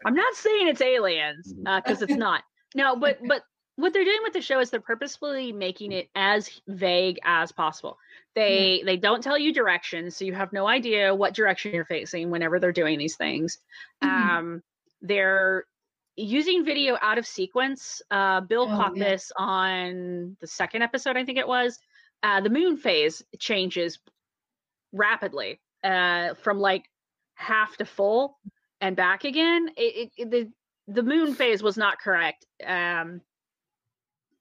I'm not saying it's aliens because it's not. No, but but what they're doing with the show is they're purposefully making it as vague as possible. They they don't tell you directions, so you have no idea what direction you're facing whenever they're doing these things. Mhm. Um, they're using video out of sequence. Uh, Bill Oh, caught yeah. this on the second episode, I think it was. Uh, the moon phase changes rapidly uh, from like half to full and back again. It, it, the the moon phase was not correct. Um,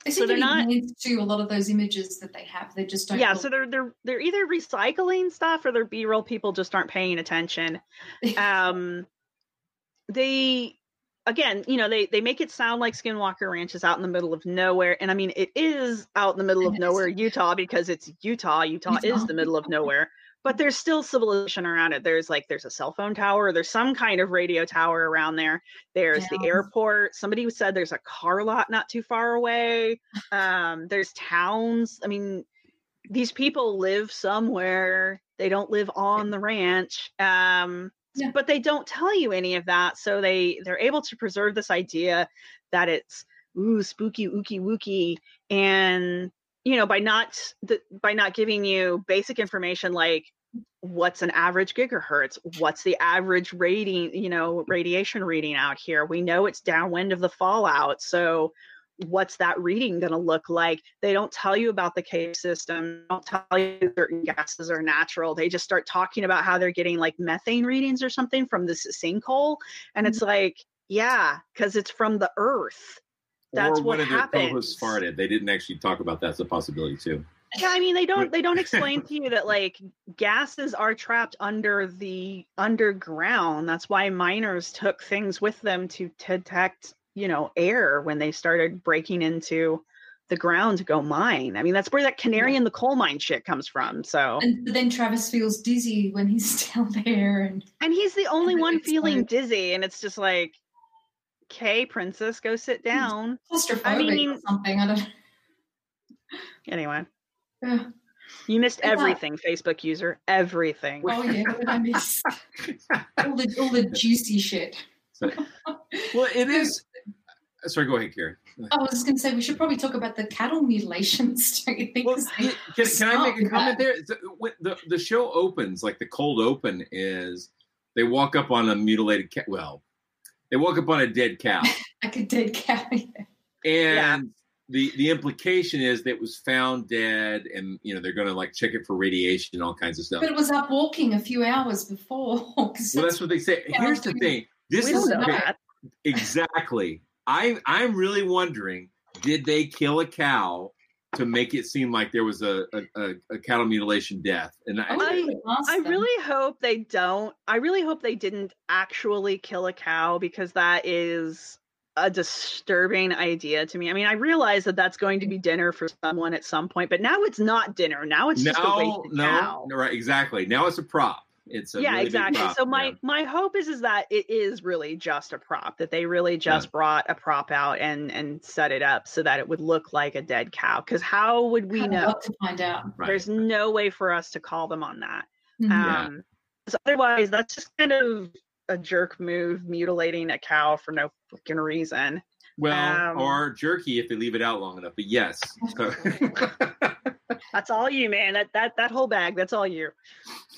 They so they're not. to a lot of those images that they have. They just don't. Yeah, look- so they're they're they're either recycling stuff or their B-roll people just aren't paying attention. Um, they again, you know, they they make it sound like Skinwalker Ranch is out in the middle of nowhere, and I mean, it is out in the middle of nowhere, Utah, because it's Utah. Utah is the middle of nowhere, but there's still civilization around it. There's like there's a cell phone tower, there's some kind of radio tower around there. There's the airport. Somebody said there's a car lot not too far away. Um, there's towns. I mean, these people live somewhere. They don't live on the ranch. Um, Yeah. but they don't tell you any of that. So they they're able to preserve this idea that it's ooh spooky ooky wooky and you know by not the, by not giving you basic information like what's an average gigahertz what's the average rating you know radiation reading out here. We know it's downwind of the fallout so what's that reading going to look like? They don't tell you about the cave system don't tell you certain gases are natural. They just start talking about how they're getting like methane readings or something from this sinkhole and it's mm-hmm. like yeah because it's from the earth that's or what one of their happens co-hosts farted. They didn't actually talk about that as a possibility too. yeah, I mean they don't they don't explain to you that like gases are trapped under the underground. That's why miners took things with them to detect, you know, air when they started breaking into the ground to go mine. I mean, that's where that canary in the coal mine shit comes from. So And but then Travis feels dizzy when he's down there, and and he's the only one it's feeling dizzy and it's just like okay, princess, go sit down. claustrophobic I mean, or something. I don't. anyway, Yeah. you missed I thought- everything, Facebook user. Everything. Oh yeah, what I miss? all the all the juicy shit. So, well, it is. Sorry, go ahead, Karen. I was just going to say we should probably talk about the cattle mutilations. Don't you think? 'Cause they Can, can I make a comment that. there? The, the the show opens like the cold open is they walk up on a mutilated cat. Well, they woke up on a dead cow, Like a dead cow. and the the implication is that it was found dead, and you know they're going to like check it for radiation and all kinds of stuff. But it was up walking a few hours before. Well, that's what they say. Yeah, Here's the thing. This is don't know okay, that. exactly. I I'm really wondering, did they kill a cow to make it seem like there was a a, a, a cattle mutilation death? And I, oh, I, I really hope they don't. I really hope they didn't actually kill a cow because that is a disturbing idea to me. I mean, I realize that that's going to be dinner for someone at some point, but now it's not dinner. Now it's just a no, wasted no, cow. right, exactly. Now it's a prop. It's a yeah, really exactly. prop, So my yeah. my hope is is that it is really just a prop. That they really just brought a prop out and and set it up so that it would look like a dead cow. Because how would we I'd know? to find out. There's no way for us to call them on that. Mhm. Yeah. Um, 'cause otherwise, that's just kind of a jerk move, mutilating a cow for no freaking reason. Well, um, or jerky if they leave it out long enough. But yes, That's all you, man. That that that whole bag. That's all you.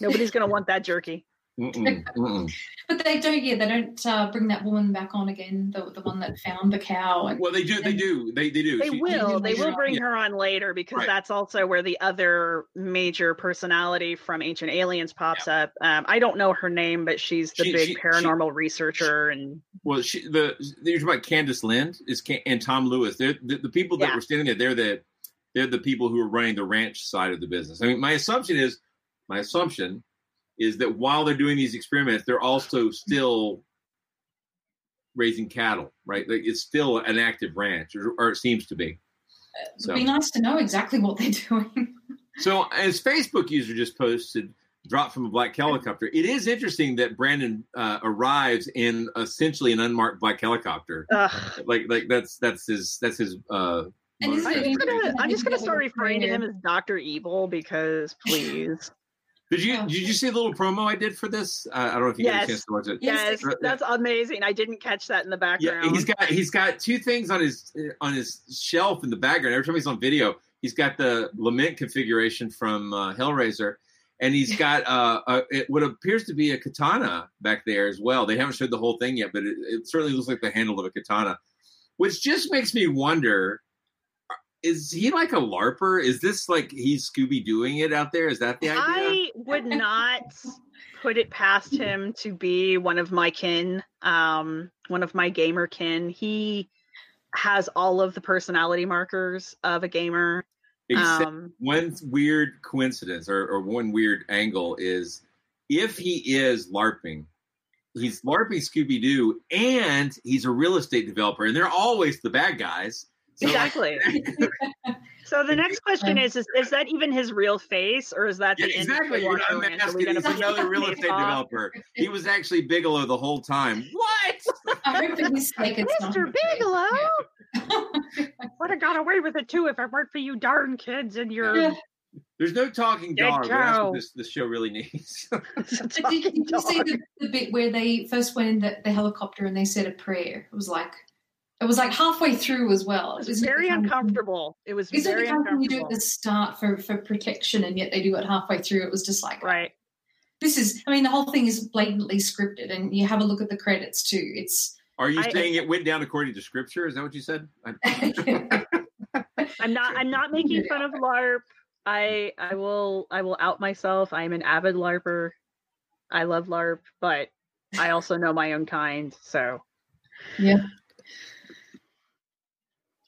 Nobody's gonna want that jerky. Mm-mm, mm-mm. But they don't. Yeah, they don't uh, bring that woman back on again. The the one that found the cow. And, well, they do. They do. They they do. They She- she- will. They will Yeah. bring her on later because Right. that's also where the other major personality from Ancient Aliens pops up. Um, I don't know her name, but she's the She- big she- she- paranormal researcher and Well, she, the you're talking about Candace Lind is Can, and Tom Lewis. They're the, the people that Yeah. were standing there. They're the they're the people who are running the ranch side of the business. I mean, my assumption is my assumption is that while they're doing these experiments, they're also still raising cattle, right? Like it's still an active ranch, or, or it seems to be. So, It'd be nice to know exactly what they're doing. so as Facebook user just posted, dropped from a black helicopter. It is interesting that Brandon uh, arrives in essentially an unmarked black helicopter. Ugh. Like like that's that's his that's his. Uh, And is motor- it- I'm just gonna, I'm just gonna start referring to him as Doctor Evil because please. Did you did you see the little promo I did for this? Uh, I don't know if you got a chance to watch it. Yes, that's amazing. I didn't catch that in the background. Yeah, he's got he's got two things on his on his shelf in the background. Every time he's on video, he's got the lament configuration from uh, Hellraiser, and he's got uh, a, it, what appears to be a katana back there as well. They haven't showed the whole thing yet, but it, it certainly looks like the handle of a katana, which just makes me wonder: Is he like a larper? Is this like he's Scooby doing it out there? Is that the idea? I would not put it past him to be one of my kin, um, one of my gamer kin. He has all of the personality markers of a gamer. Except Um, one weird coincidence or, or one weird angle is if he is LARPing, he's LARPing Scooby Doo and he's a real estate developer, and they're always the bad guys. So, like, Exactly. so the next question is, is: Is that even his real face, or is that Yeah, the exactly. What I'm asking we is another real estate off? developer. He was actually Bigelow the whole time. What? I hope for his sake it's not. Mr. Bigelow I would have got away with it too if it weren't for you darn kids and your. Yeah. There's no talking Dead dog. That's what this, this show really needs. But did, did you see the, the bit where they first went in the, the helicopter and they said a prayer? It was like it was like halfway through as well. It was very uncomfortable. It was Isn't very it kind of when you do it at the start for, for protection and yet they do it halfway through? It was just like right. This is I mean the whole thing is blatantly scripted and you have a look at the credits too. It's Are you I- saying it went down according to scripture? Is that what you said? I, I'm not. I'm not making fun of LARP. I I will I will out myself. I'm an avid LARPer. I love LARP, but I also know my own kind. So yeah.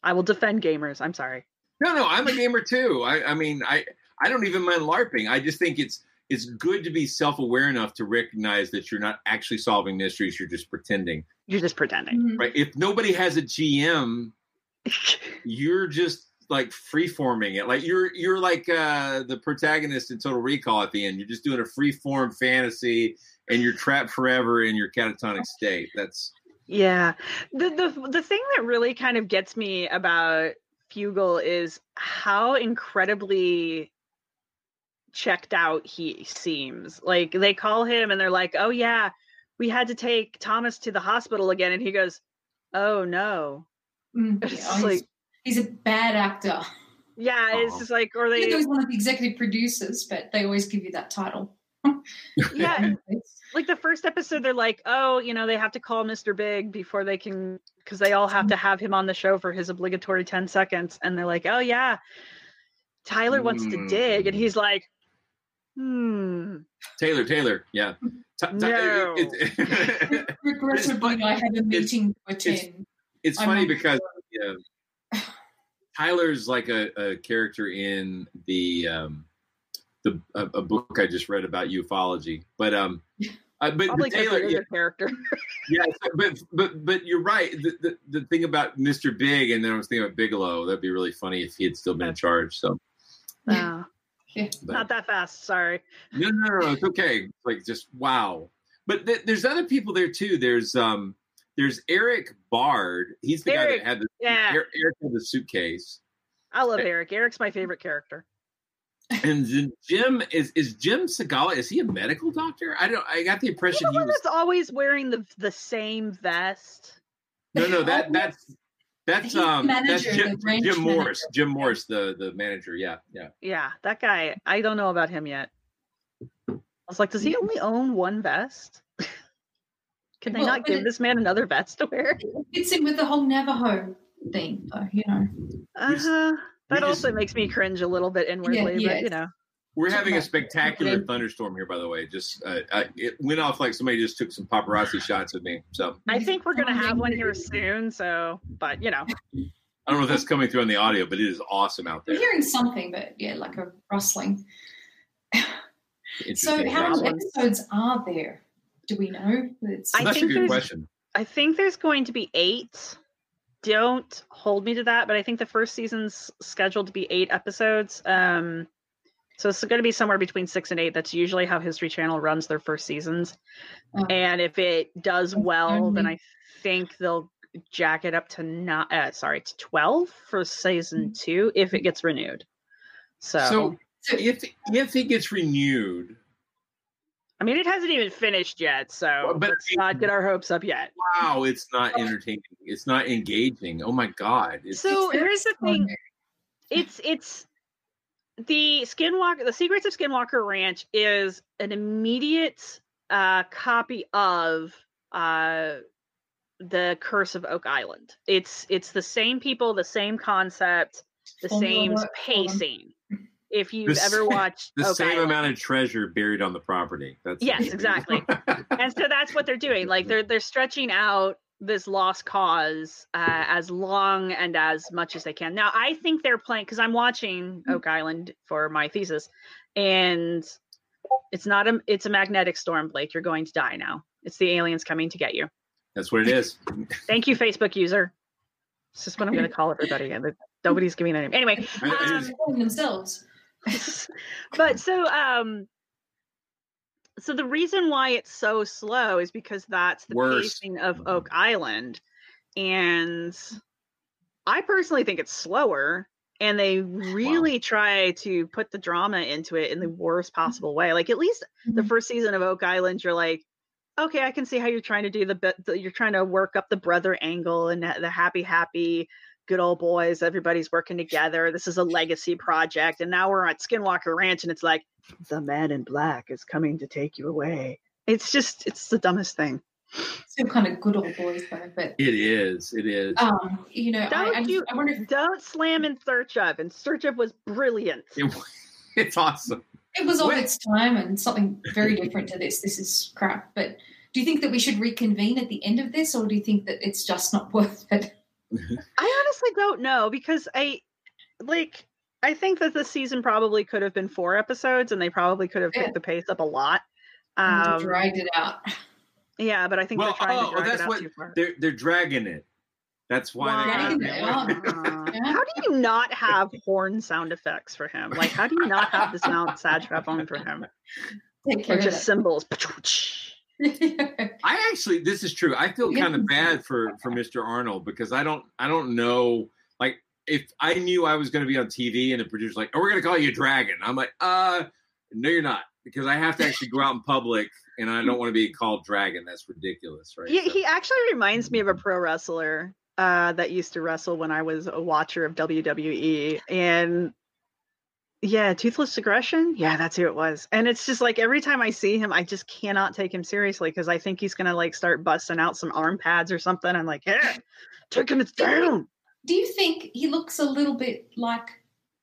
I will defend gamers. I'm sorry. No, no, I'm a gamer too. I, I mean, I, I don't even mind LARPing. I just think it's it's good to be self aware enough to recognize that you're not actually solving mysteries. You're just pretending. You're just pretending. Mm-hmm. Right? If nobody has a GM, you're just like free forming it. Like you're you're like uh, the protagonist in Total Recall at the end. You're just doing a free form fantasy, and you're trapped forever in your catatonic state. That's Yeah. The the the thing that really kind of gets me about Fugal is how incredibly checked out he seems. Like they call him and they're like, "Oh yeah, we had to take Thomas to the hospital again." And he goes, "Oh no." Mm, It's yeah, he's, like he's a bad actor. yeah, it's just like or Even they though he's one of the executive producers, but they always give you that title. yeah like the first episode they're like oh you know they have to call mr big before they can because they all have to have him on the show for his obligatory 10 seconds and they're like oh yeah tyler wants to dig and he's like hmm Taylor. Taylor. Yeah. T- t- No. it- it- Regrettably, I had a meeting to attend. it's I'm funny not because yeah, Tyler's like a, a character in the um, the a, a book I just read about ufology, but um, uh, but, probably Taylor, he is yeah, character yeah, so- but but but you're right. The, the the thing about Mr. Big, and then I was thinking about Bigelow. That'd be really funny if he had still been in charge. So no Yeah. not that fast sorry no, no, no, no, it's okay. Like just wow. But th- there's other people there too. There's um there's Eric Bard. He's the guy that had the yeah. Eric, Eric had the suitcase. i love eric eric's my favorite character And Jim is is Jim Segala? Is he a medical doctor? I don't. I got the impression the he one was. that's always wearing the the same vest No, no. That that's that's He's the um that's manager, Jim, the branch Jim manager. Morris. Jim Morris, the the manager. Yeah, yeah. yeah that guy i don't know about him yet i was like does he only own one vest can they Well, not give it- this man another vest to wear It fits in with the whole Navajo thing, though, you know. Uh-huh. We That just- also makes me cringe a little bit inwardly, yeah, but you know. We're having a spectacular Okay. thunderstorm here, by the way. Just uh, I, it went off like somebody just took some paparazzi shots of me. So I think we're gonna have one here soon, so but you know. I don't know if that's coming through on the audio, but it is awesome out there. I'm hearing something, but yeah, like a rustling. So, how many episodes are there? Do we know? It's, I That's a good question. I think there's going to be eight. Don't hold me to that, but I think the first season's scheduled to be eight episodes. Um so it's going to be somewhere between six and eight. That's usually how History Channel runs their first seasons. Oh. And if it does well, then. I think they'll jack it up to not uh, sorry to twelve for season two if it gets renewed. So, So if if it gets renewed, I mean, it hasn't even finished yet, so Well, but- let's not get our hopes up yet. wow, it's not entertaining. It's not engaging. Oh my god! It's, So very here's the thing: it's it's the Skinwalker. The Secrets of Skinwalker Ranch is an immediate uh, copy of uh, the Curse of Oak Island. It's it's the same people, the same concept, the Formula same work for them. pacing. If you've The ever watched the Oak same amount of treasure buried on the property. That's Yes, exactly. and so that's what they're doing. Like they're they're stretching out this lost cause uh, as long and as much as they can. Now, I think they're playing because I'm watching Oak Island for my thesis, and it's not a it's a magnetic storm, Blake. You're going to die now. It's the aliens coming to get you. That's what it is. Thank you, Facebook user. This is what I'm going to call everybody. and Nobody's giving a name. Anyway, um, themselves. but so um so the reason why it's so slow is because that's the Worse. pacing of mm-hmm. Oak Island and I personally think it's slower and they really try to put the drama into it in the worst mm-hmm. possible way. Like at least the mm-hmm. first season of Oak Island you're like okay, I can see how you're trying to do the, bit- the you're trying to work up the brother angle and the happy happy good old boys everybody's working together this is a legacy project and now we're at skinwalker ranch and it's like the man in black is coming to take you away it's just it's the dumbest thing Still kind of good old boys though, but It is. It is. um, you know, I, don't I, just- you I wonder if don't slam in search of and search of was brilliant It- it's awesome. it was all What- its time and something very different to this. This is crap. But do you think that we should reconvene at the end of this, or do you think that it's just not worth it? I honestly don't know because I like I think that the season probably could have been four episodes and they probably could have picked Yeah. the pace up a lot. Um, dragged it out. yeah, but I think Well, they're trying oh, to drag that's it out what too far. they're they're dragging it. That's why Dragging they it got out. Yeah. How do you not have horn sound effects for him? Like, how do you not have the sound sad trap on for him? Take care Or of just it. Cymbals. I actually, this is true. I feel kind of bad for for Mr. Arnold because I don't, I don't know. Like, if I knew I was going to be on TV and the producer's like, "Oh, we're going to call you a dragon," I'm like, "Uh, no, you're not," because I have to actually go out in public and I don't want to be called dragon. That's ridiculous, right? He, he actually reminds me of a pro wrestler uh, that used to wrestle when I was a watcher of WWE. And yeah, Toothless Aggression. Yeah, that's who it was. And it's just like every time I see him, I just cannot take him seriously because I think he's going to like start busting out some arm pads or something. I'm like, yeah, taking it down. Do you think he looks a little bit like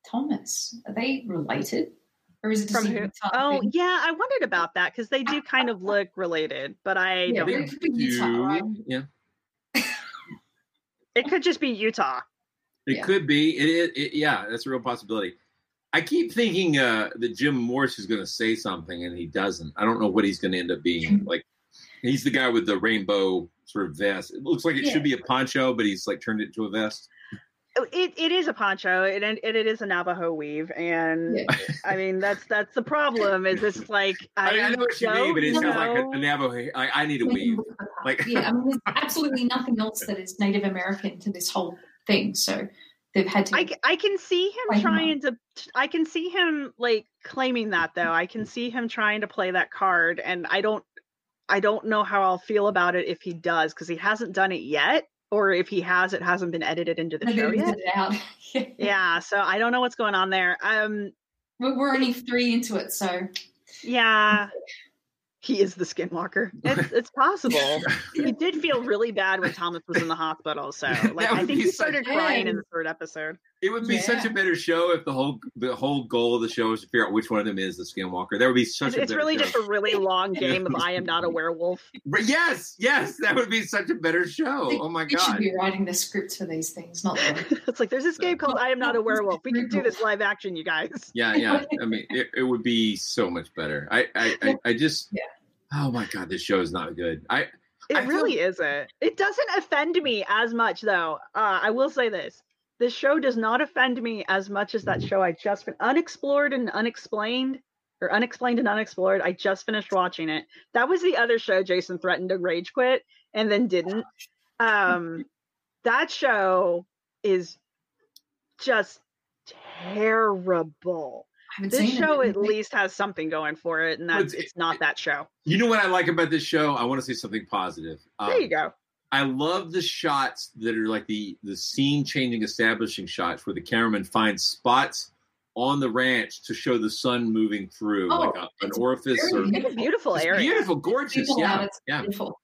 Thomas? Are they related, or is it From a who? Utah Oh, thing? yeah, I wondered about that because they do kind of look related, but I Yeah, don't. but it could be Utah, right? Yeah, It could just be Utah. it Yeah. could be. It, it, it, yeah, that's a real possibility. I keep thinking uh, that Jim Morse is going to say something and he doesn't. I don't know what he's going to end up being. Like, he's the guy with the rainbow sort of vest. It looks like it Yeah. should be a poncho, but he's like turned it into a vest. Oh, It it is a poncho and it, it is a Navajo weave, and I mean that's that's the problem. Is it's like I, I, mean, I know what you mean, don't but it sounds like a, know- a Navajo. I, I need a weave. Like, yeah, I mean, there's absolutely nothing else that is Native American to this whole thing. So they've had to. I, I can see him Play him trying to I can see him like claiming that though. I can see him trying to play that card and I don't I don't know how I'll feel about it if he does because he hasn't done it yet or if he has it hasn't been edited into the show yet. out. Yeah, so I don't know what's going on there. Um We're, we're only three into it, so yeah. He is the skinwalker. It's, it's possible. he did feel really bad when Thomas was in the hospital. So, like, I think he started crying in the third episode. It would be such a better show if the whole the whole goal of the show is to figure out which one of them is the Skinwalker. That would be such It's, a it's really show. just a really long game of I am not a werewolf. But yes, yes, that would be such a better show. Oh my god! we should be writing the scripts for these things, not them. it's like there's this game called I am not a werewolf. We can do this live action, you guys. Yeah, yeah. I mean, it, it would be so much better. I, I, I, I just. Oh my god, this show is not good. I. It I feel- really isn't. It doesn't offend me as much, though. Uh, I will say this: this show does not offend me as much as that show I just fin- unexplored and unexplained, or unexplained and unexplored. I just finished watching it. That was the other show Jason threatened to rage quit and then didn't. Um, that show is just terrible. This show at least has something going for it, and that's it's not that show. You know what I like about this show? I want to say something positive. Um, There you go. I love the shots that are like the the scene changing establishing shots where the cameraman finds spots on the ranch to show the sun moving through Oh, like a, an orifice very or beautiful. Beautiful It's area. beautiful, gorgeous. Beautiful yeah, it's yeah. beautiful.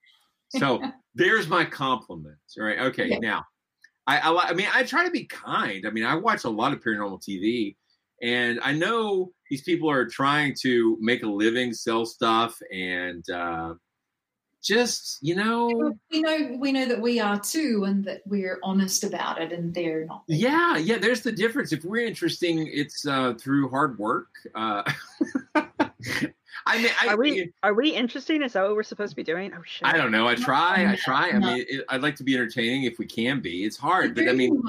So there's my compliments. All right. Okay. Yeah. Now, I, I, I mean, I try to be kind. I mean, I watch a lot of paranormal TV, and I know these people are trying to make a living, sell stuff, and uh, just you know, we know we know that we are too, and that we're honest about it, and they're not. yeah, yeah. There's the difference. If we're interesting, it's uh, through hard work. Uh, I mean, I, Are we are we interesting? Is that what we're supposed to be doing? Oh shit! I don't know. I try. I try. I mean, it, I'd like to be entertaining if we can be. It's hard, but I mean,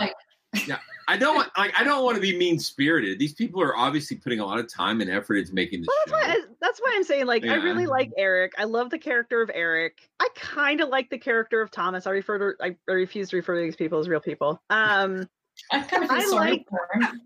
yeah, I don't want like I don't want to be mean spirited. These people are obviously putting a lot of time and effort into making this Well, that's why, I, that's why I'm saying like I really like Eric. I love the character of Eric. I kind of like the character of Thomas. I refer to I, I refuse to refer to these people as real people. Um, I kind of feel I sorry like for him.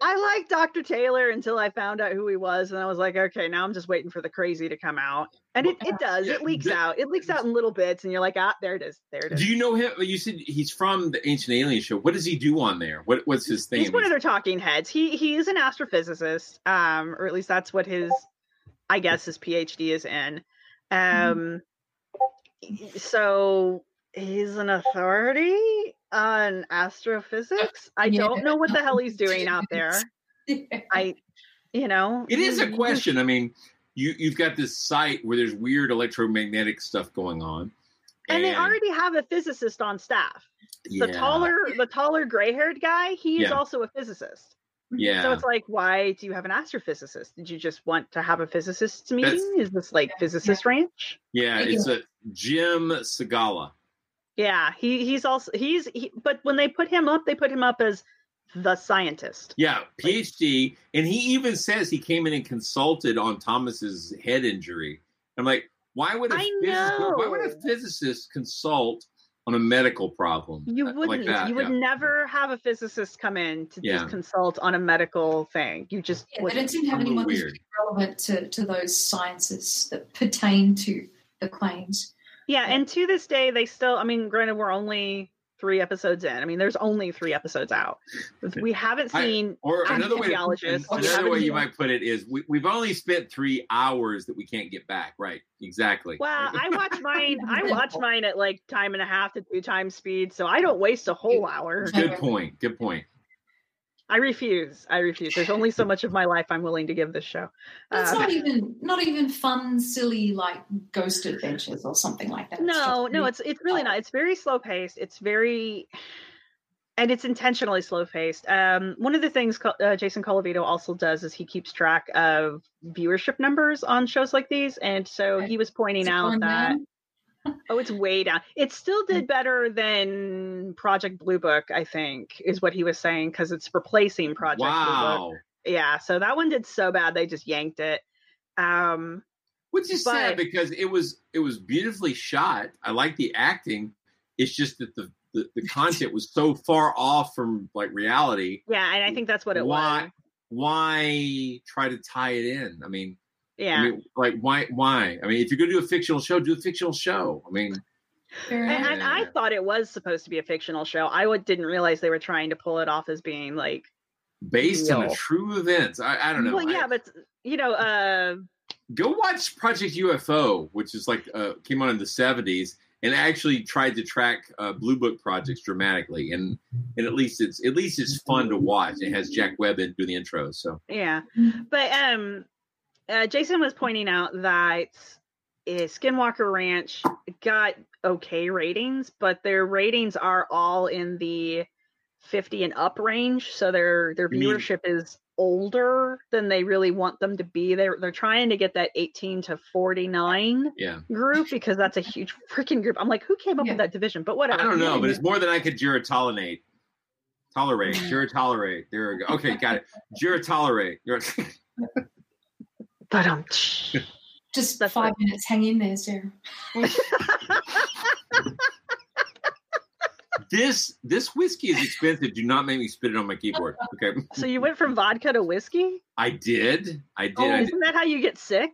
I liked Dr. Taylor until I found out who he was, and I was like, okay, now I'm just waiting for the crazy to come out. And it, it does. It leaks out. It leaks out in little bits, and you're like, ah, there it is. There it is. Do you know him? You said he's from the Ancient Alien show. What does he do on there? What what's his thing? He's one of their talking heads. He he is an astrophysicist, um, or at least that's what his, I guess, his PhD is in. Um, so he's an authority on astrophysics. I Yeah. don't know what the hell he's doing out there. I, you know, It is a mm, question. I mean, you you've got this site where there's weird electromagnetic stuff going on, and they already have a physicist on staff. The taller, the taller, gray-haired guy, he is Yeah. also a physicist. Yeah. So it's like, why do you have an astrophysicist? Did you just want to have a physicists meeting? is this like physicist ranch? yeah, it's a Jim Segala. Yeah, he he's also he's he, but when they put him up, they put him up as the scientist. Yeah, PhD, and he even says he came in and consulted on Thomas's head injury. I'm like, why would a I physicist, why would a physicist consult on a medical problem? You wouldn't. like that? you would yeah. never have a physicist come in to Yeah. just consult on a medical thing. You just yeah, wouldn't. don't seem to have A little anyone relevant to, to those sciences that pertain to the claims. Yeah, and to this day, they still. I mean, granted, we're only three episodes in. I mean, there's only three episodes out. We haven't I- seen or another way, to, another way you might put it is we, we've only spent three hours that we can't get back. Right? Exactly. Well, I watch mine. I watch mine at like time and a half to two times speed, so I don't waste a whole hour. Good point. Good point. I refuse. I refuse. There's only so much of my life I'm willing to give this show. It's Uh, not even not even fun, silly like ghost adventures or something like that. No, just no, really- it's it's really not. It's very slow paced. It's very, and it's intentionally slow paced. Um, one of the things uh, Jason Colavito also does is he keeps track of viewership numbers on shows like these, and so he was pointing out that. down? Oh, it's way down. It still did better than Project Blue Book, I think, is what he was saying, because it's replacing Project Blue Wow. Book. Yeah, so that one did so bad they just yanked it. Um, Which is But- sad because it was it was beautifully shot. I like the acting. It's just that the, the, the content was so far off from like reality. yeah, and I think that's what it why was. why try to tie it in? I mean, Yeah. I mean, like why why? I mean, if you're gonna do a fictional show, do a fictional show. I mean, And, and I thought it was supposed to be a fictional show. I w- didn't realize they were trying to pull it off as being like based on a true events. I, I don't know. Well, I- yeah, but you know, uh, go watch Project UFO, which is like uh, came on in the '70s, and actually tried to track uh, Blue Book projects dramatically. And and at least it's at least it's fun to watch. It has Jack Webb in doing the intro. So yeah. But um, uh, Jason was pointing out that uh, Skinwalker Ranch got okay ratings, but their ratings are all in the 50 and up range, so their their You mean- viewership is older than they really want them to be. They're they're trying to get that 18 to 49 yeah, group because that's a huge freaking group. I'm like, who came up with that division? But whatever. I don't know, but it's more than I could Juratolerate. Tolerate, Juratolerate. There we go. Okay, got it. Juratolerate. Jur- But um, just five minutes. Hang in there, Sarah. this this whiskey is expensive. Do not make me spit it on my keyboard. Okay, so you went from vodka to whiskey? I did. I did. Oh, I did. isn't that how you get sick?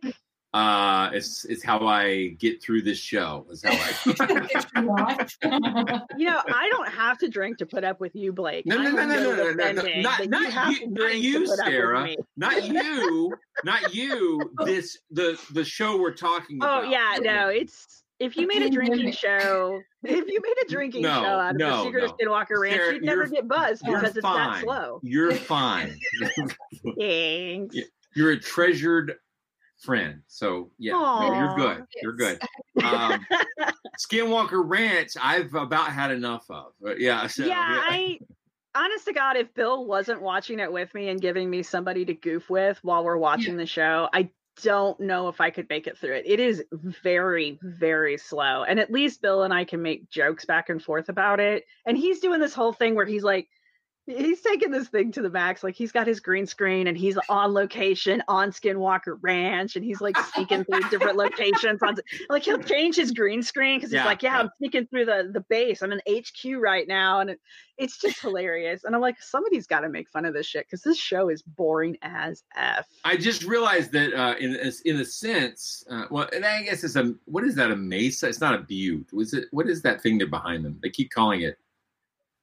Uh, it's it's how I get through this show. Is how I. You know, I don't have to drink to put up with you, Blake. No, no, no, no, no, no, no, no, not, not you you, not you, to put up with Sarah, not you, not you. This the the show we're talking about Oh yeah, no, it's if you made a drinking show, if you made a drinking No, show out of the Secret of. Skinwalker Ranch, Sarah, you'd never get buzzed You're because it's fine. that slow. You're fine. Thanks. You're a treasured friend. So yeah, no, you're good. You're good. Um, Skinwalker Ranch, I've about had enough of. But yeah, so, yeah, I honest to God, if Bill wasn't watching it with me and giving me somebody to goof with while we're watching the show, I don't know if I could make it through it. It is very, very slow. And at least Bill and I can make jokes back and forth about it. And he's doing this whole thing where he's like, he's taking this thing to the max. Like he's got his green screen and he's on location on Skinwalker Ranch and he's like sneaking through different locations. On like he'll change his green screen because he's Yeah, like, yeah, yeah. I'm sneaking through the the base. I'm in HQ right now, and it, it's just hilarious. And I'm like, somebody's got to make fun of this shit because this show is boring as f. I just realized that uh, in a- in a sense, uh, well, and I guess it's a what is that a mesa? It's not a butte. Was it? What is that thing there behind them? They keep calling it.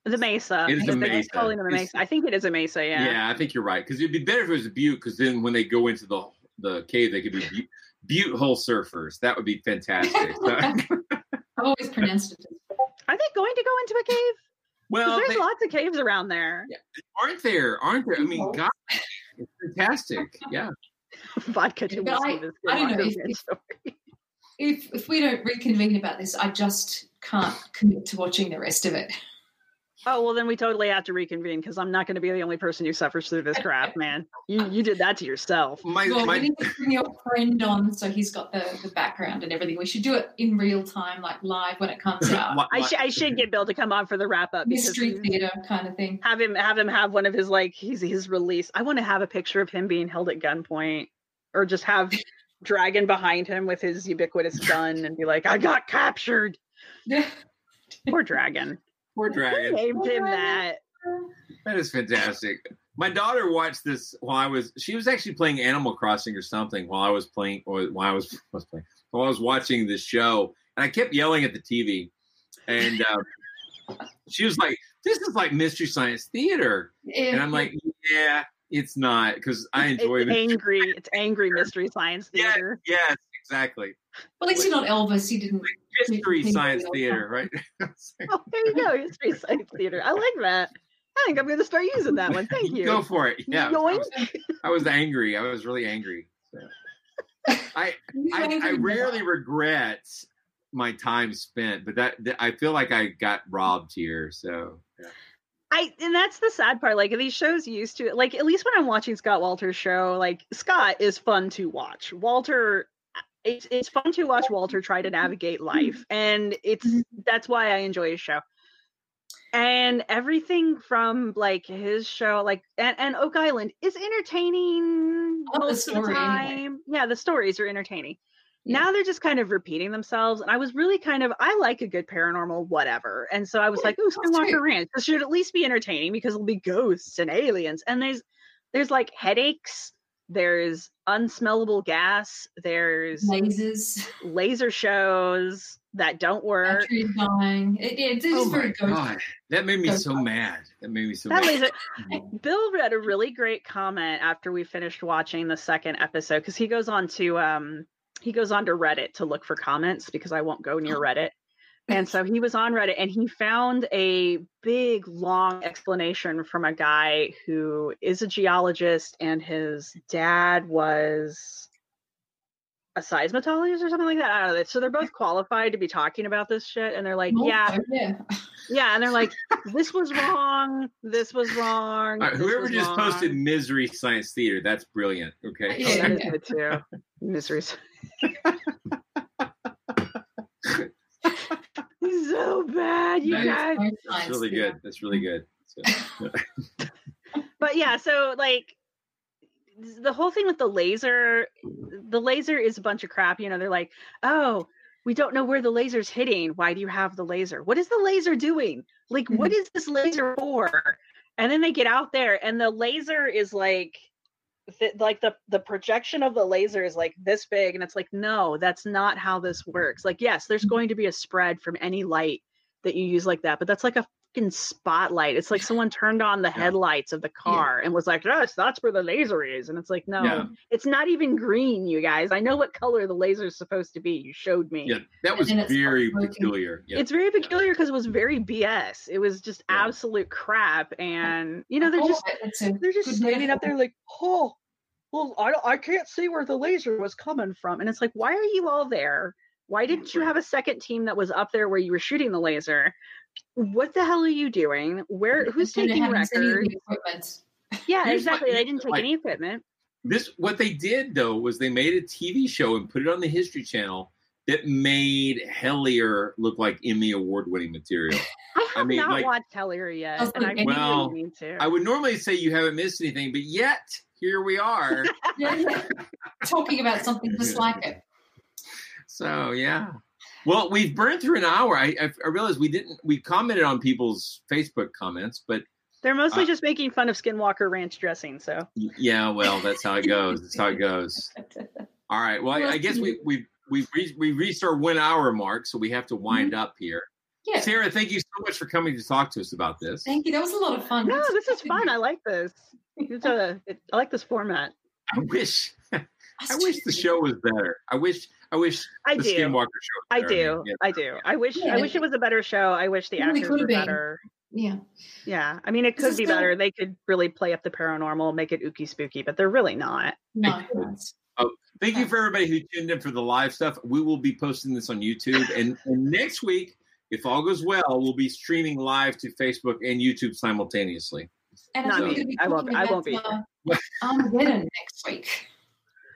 The Mesa. It is a mesa. calling them a It's- Mesa. I think it is a Mesa. Yeah. Yeah, I think you're right because it'd be better if it was a butte because then when they go into the the cave, they could be butte, butte hole surfers. That would be fantastic. I've always pronounced it. Are they going to go into a cave? Well, there's they- lots of caves around there. aren't there? Aren't there? I mean, God, it's fantastic. Yeah. Vodka to But I, this I don't know if, story. if if we don't reconvene about this, I just can't commit to watching the rest of it. Oh well, then we totally have to reconvene because I'm not going to be the only person who suffers through this crap, man. You you did that to yourself. well, we need to bring your friend on so he's got the, the background and everything. We should do it in real time, like live when it comes out. I should I should get Bill to come on for the wrap up Mystery theater kind of thing. have him have him have one of his like he's his release. I want to have a picture of him being held at gunpoint, or just have Dragon behind him with his ubiquitous gun and be like, "I got captured." Poor Dragon. Poor Dragon. Who named him that? That is fantastic. My daughter watched this while I was. She was actually playing Animal Crossing or something while I was playing, or while I was, was playing, while I was watching this show, and I kept yelling at the TV, and uh, she was like, "This is like Mystery Science Theater," and I'm like, "Yeah, it's not," because I enjoy It's angry. It's angry mystery science theater. Yes, exactly. Well, at least you're not Elvis. He didn't. Mystery he- Science Theater, right? Oh, there you go. Mystery science theater. I like that. I think I'm going to start using that one. Thank you. Go for it. Yeah, I was, I was angry. I was really angry. So. I, I I rarely regret my time spent, but that, that I feel like I got robbed here. So yeah. I and that's the sad part. Like these shows used to like at least when I'm watching Scott Wolter's show, like Scott is fun to watch. Wolter it's it's fun to watch Wolter try to navigate life. And it's mm-hmm. that's why I enjoy his show. And everything from like his show, like and, and Oak Island is entertaining I love the most of the story anyway. time. Yeah, the stories are entertaining. Now they're just kind of repeating themselves. And I was really kind of I like a good paranormal whatever. And so I was like, oh, Skinwalker Ranch. This should at least be entertaining because it'll be ghosts and aliens. And there's there's like headaches, there's unsmellable gas, there's lasers, laser shows that don't work. Battery dying. It, it, it's Oh very my ghost. god, that made me so mad. That made me so That mad. laser Bill read a really great comment after we finished watching the second episode because he goes on to um he goes on to Reddit to look for comments because I won't go near Reddit. And so he was on Reddit and he found a big long explanation from a guy who is a geologist and his dad was a seismologist or something like that. I don't know. So they're both qualified to be talking about this shit and they're like, Oh, yeah, yeah. yeah, and they're like, this was wrong, this was wrong. All right, this whoever was just wrong. posted Misery Science Theater, that's brilliant. Okay. Oh, that is good too. Miseries. so bad, you guys. That's really good. That's really good. So, But yeah, so like the whole thing with the laser, the laser is a bunch of crap. You know, they're like, oh, we don't know where the laser's hitting. Why do you have the laser? What is the laser doing? Like, what mm-hmm. is this laser for? And then they get out there, and the laser is like th- like the the projection of the laser is like this big and it's like no that's not how this works like yes there's Mm-hmm. going to be a spread from any light that you use like that but that's like a fucking spotlight it's like someone turned on the headlights of the car and was like yes that's where the laser is and it's like no Yeah. it's not even green you guys i know what color the laser is supposed to be you showed me Yeah, that was very peculiar. Yeah. it's very peculiar because it was very BS. It was just absolute crap, and you know they're Oh, just they're just standing up there like, oh, well, I don't, I can't see where the laser was coming from, and it's like, why are you all there? Why didn't you have a second team that was up there where you were shooting the laser? What the hell are you doing? Where who's taking haven't seen any records? Yeah, Here's exactly. They didn't take what- any equipment. This what they did though was they made a TV show and put it on the History Channel that made Hellier look like Emmy award winning material. I have mean, not like- watched Hellier yet, and I Well, really need to. I would normally say you haven't missed anything, but yet here we are. Yeah, yeah. Talking about something just like it. so yeah. Well, we've burned through an hour. I, I I realized we didn't we commented on people's Facebook comments, but They're mostly Uh, just making fun of Skinwalker Ranch dressing. So yeah, well, that's how it goes. That's how it goes. All right. Well, I, I guess we we we re- we reached our one hour mark, so we have to wind up here. Yeah. Sarah, thank you so much for coming to talk to us about this. Thank you. That was a lot of fun. no, this is fun. I like this. It's a, it, I like this format. I wish I wish the show was better. I wish I wish I the do. Skinwalker show. Was I better. do. Yeah. I do. I wish. Yeah. I wish it was a better show. I wish the It really actors were been. better. Yeah. Yeah. I mean, it could be still- better. They could really play up the paranormal, make it ooky spooky, but they're really not. No. Oh, thank you for everybody who tuned in for the live stuff. We will be posting this on YouTube, and, and next week, if all goes well, we'll be streaming live to Facebook and YouTube simultaneously. And Not I think me. we're going to be I won't- talking I about won't be uh, Armageddon next week.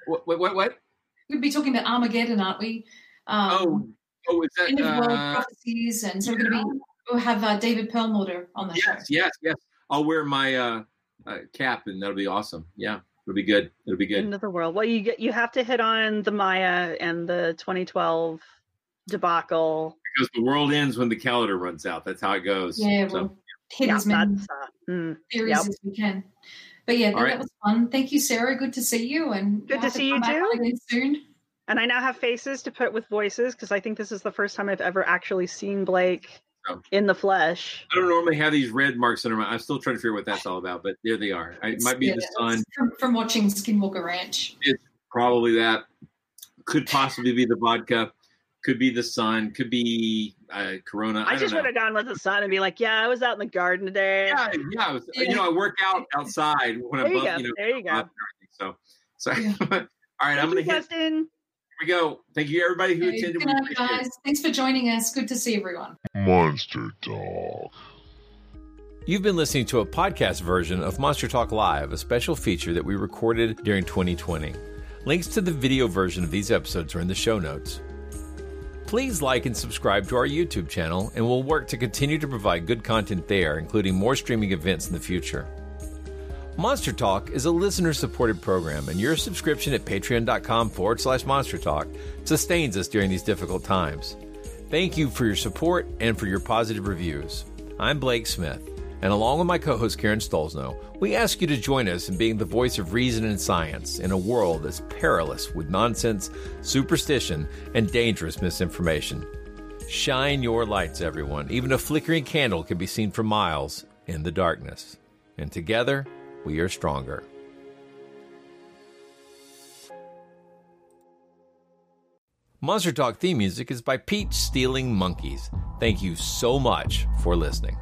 What? What? What? what? We'll be talking about Armageddon, aren't we? Um, Oh, oh, is that? end of world Uh, prophecies, and so we're going to be we'll have uh, David Perlmutter on the show. yes, yes, yes. I'll wear my uh, uh, cap, and that'll be awesome. Yeah, it'll be good. It'll be good. End of the world. Well, you get you have to hit on the Maya and the 2012 debacle. because the world ends when the calendar runs out. That's how it goes. Yeah, So, we'll hit Yeah, as many that's, uh, mm, theories yep. as we can. But yeah, that, right. that was fun. Thank you, Sarah. Good to see you, and Good we'll to see you too. again soon. And I now have faces to put with voices because I think this is the first time I've ever actually seen Blake Oh. in the flesh. I don't normally have these red marks under my. I'm still trying to figure out what that's all about, but there they are. I, it might be Yeah, the sun. from, from watching Skinwalker Ranch. It's probably that. Could possibly be the vodka. Could be the sun. Could be uh, Corona. I, I, just know. would have gone with the sun and be like, "Yeah, I was out in the garden today." Yeah, yeah. I was, You know, I work out outside when There I'm you above, go. you know. There you go. everything. So, so all right. I'm gonna you, hit. Here we go. Thank you, everybody who Okay, attended. Good night, guys. Thanks for joining us. Good to see everyone. Monster Dog. You've been listening to a podcast version of Monster Talk Live, a special feature that we recorded during 2020. Links to the video version of these episodes are in the show notes. Please like and subscribe to our YouTube channel, and we'll work to continue to provide good content there, including more streaming events in the future. Monster Talk is a listener supported program, and your subscription at patreon.com forward slash monster talk sustains us during these difficult times. Thank you for your support and for your positive reviews. I'm Blake Smith, and along with my co host Karen Stollznow, we ask you to join us in being the voice of reason and science in a world that's perilous with nonsense, superstition, and dangerous misinformation. Shine your lights, everyone. Even a flickering candle can be seen for miles in the darkness. And together, we are stronger. Monster Talk theme music is by Peach Stealing Monkeys. Thank you so much for listening.